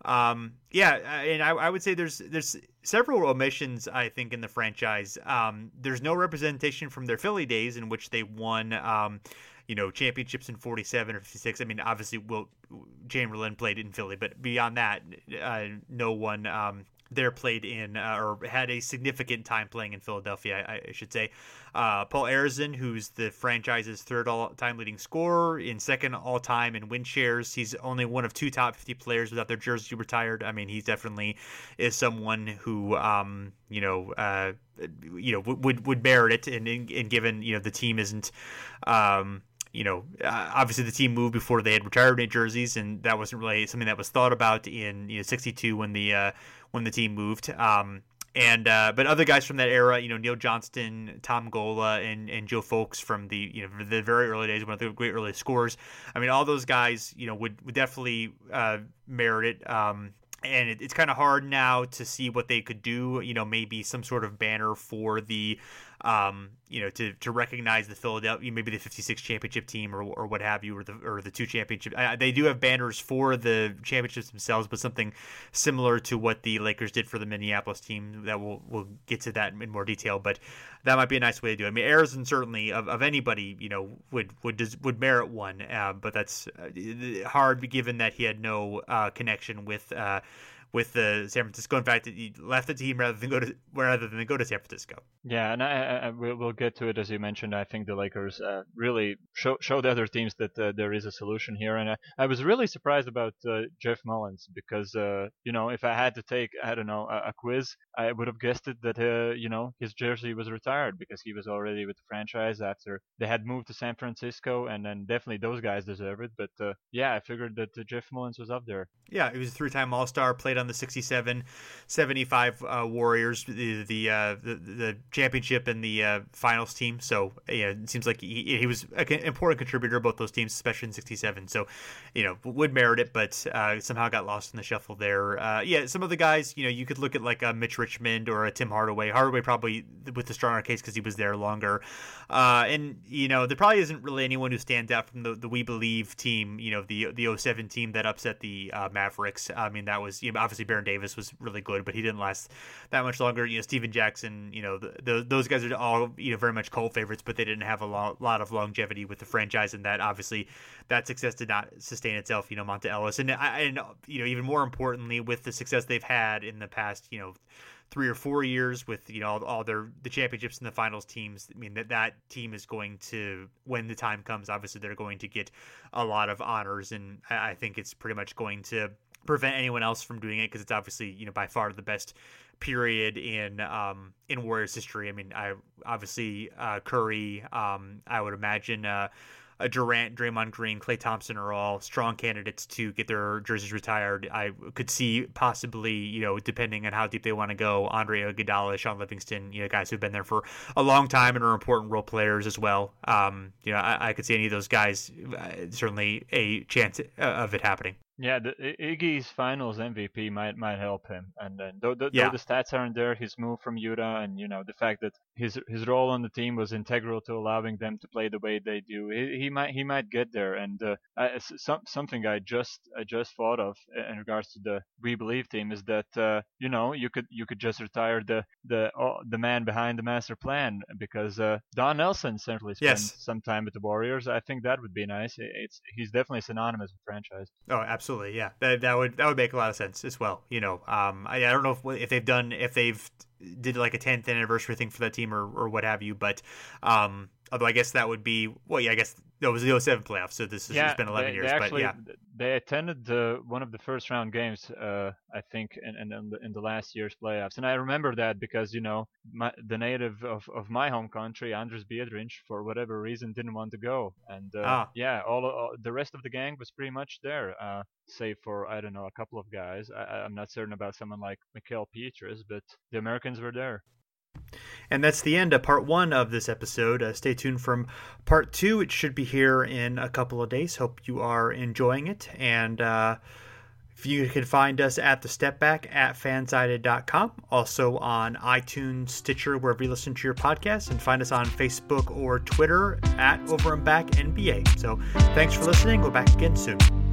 Speaker 1: um, yeah, and I, I, would say there's there's several omissions I think in the franchise. Um, there's no representation from their Philly days in which they won. Um, you know, championships in 47 or 56. I mean, obviously, Wilt Chamberlain played in Philly, but beyond that, uh, no one um, there played in uh, or had a significant time playing in Philadelphia, I, I should say. Uh, Paul Arizin, who's the franchise's third all-time leading scorer, in second all-time in win shares. He's only one of two top 50 players without their jersey retired. I mean, he definitely is someone who, um, you know, uh, you know, would would merit it. And, and given you know the team isn't. Um, you know, uh, obviously the team moved before they had retired their jerseys, and that wasn't really something that was thought about in you know '62 when the uh, when the team moved. Um, and uh, but other guys from that era, you know, Neil Johnston, Tom Gola, and and Joe Fulks from the you know the very early days, one of the great early scores. I mean, all those guys, you know, would, would definitely uh, merit it. Um, and it, it's kind of hard now to see what they could do. You know, maybe some sort of banner for the um, you know, to, to recognize the Philadelphia, maybe the 56 championship team or, or what have you, or the, or the two championship. they do have banners for the championships themselves, but something similar to what the Lakers did for the Minneapolis team that we'll, we'll get to that in more detail, but that might be a nice way to do it. I mean, Arizin certainly of, of anybody, you know, would, would, would merit one, uh, but that's uh, hard given that he had no uh, connection with, uh, with the San Francisco. In fact, he left the team rather than go to rather than go to San Francisco.
Speaker 2: Yeah, and I, I, we'll get to it as you mentioned. I think the Lakers uh, really show show the other teams that uh, there is a solution here, and I, I was really surprised about uh, Jeff Mullins because uh, you know if I had to take I don't know a, a quiz, I would have guessed it that uh, you know his jersey was retired because he was already with the franchise after they had moved to San Francisco, and then definitely those guys deserve it. But uh, yeah, I figured that Jeff Mullins was up there.
Speaker 1: Yeah, he was a three-time All-Star, played on the 67 75 uh, Warriors, the the, uh, the, the championship and the uh, finals team. So yeah, it seems like he, he was an important contributor both those teams, especially in 67. So you know would merit it, but uh, somehow got lost in the shuffle there. Uh, yeah, some of the guys, you know, you could look at like a Mitch Richmond or a Tim Hardaway. Hardaway probably with the stronger case because he was there longer. Uh, and you know there probably isn't really anyone who stands out from the, the We Believe team. You know the the 07 team that upset the Mavericks. I mean that was you know, obviously Baron Davis was really good, but he didn't last that much longer. You know, Stephen Jackson, you know, the, the, those guys are all you know very much cold favorites, but they didn't have a lot, lot of longevity with the franchise, and that obviously that success did not sustain itself. You know, Monta Ellis, and and you know even more importantly, with the success they've had in the past, you know three or four years with you know all, all, their the championships and the finals teams. I mean that that team is going to when the time comes. Obviously, they're going to get a lot of honors, and I think it's pretty much going to prevent anyone else from doing it because it's obviously you know by far the best period in um, in Warriors history. I mean, I obviously uh, Curry. Um, I would imagine uh, Durant, Draymond Green, Klay Thompson are all strong candidates to get their jerseys retired. I could see possibly, you know, depending on how deep they want to go, Andre Iguodala, Shaun Livingston, you know, guys who've been there for a long time and are important role players as well. Um, you know, I, I, could see any of those guys uh, certainly a chance of it happening.
Speaker 2: Yeah, the, Iggy's Finals MVP might might help him, and then though, though, yeah. though the stats aren't there, his move from Utah, and you know the fact that his his role on the team was integral to allowing them to play the way they do. He, he might he might get there, and uh, I, some, something I just I just thought of in regards to the We Believe team is that uh, you know you could you could just retire the the uh, the man behind the master plan because uh, Don Nelson certainly spent yes. some time with the Warriors. I think that would be nice. It's he's definitely synonymous with franchise.
Speaker 1: Oh, absolutely absolutely. Yeah, that, that would that would make a lot of sense as well. You know, um, I, I don't know if if they've done if they've did like a 10th anniversary thing for that team or, or what have you, but um, although I guess that would be well, yeah, I guess it was the 07 playoffs, so this has yeah, been 11
Speaker 2: they,
Speaker 1: years.
Speaker 2: They actually,
Speaker 1: but yeah,
Speaker 2: they attended uh, one of the first round games, uh, I think, in, in, in, the, in, the, last year's playoffs, and I remember that because you know my, the native of, of my home country, Andris Biedrins, for whatever reason, didn't want to go, and uh, ah. yeah, all, all, the rest of the gang was pretty much there, uh, save for I don't know a couple of guys. I, I'm not certain about someone like Mickael Pietrus, but the Americans were there.
Speaker 1: And that's the end of part one of this episode. Uh, stay tuned from part two. It should be here in a couple of days. Hope you are enjoying it. And uh, You can find us at the step back at fansided.com, also on iTunes, Stitcher, wherever you listen to your podcast, and find us on Facebook or Twitter at Over and Back NBA. So thanks for listening. Go back again soon.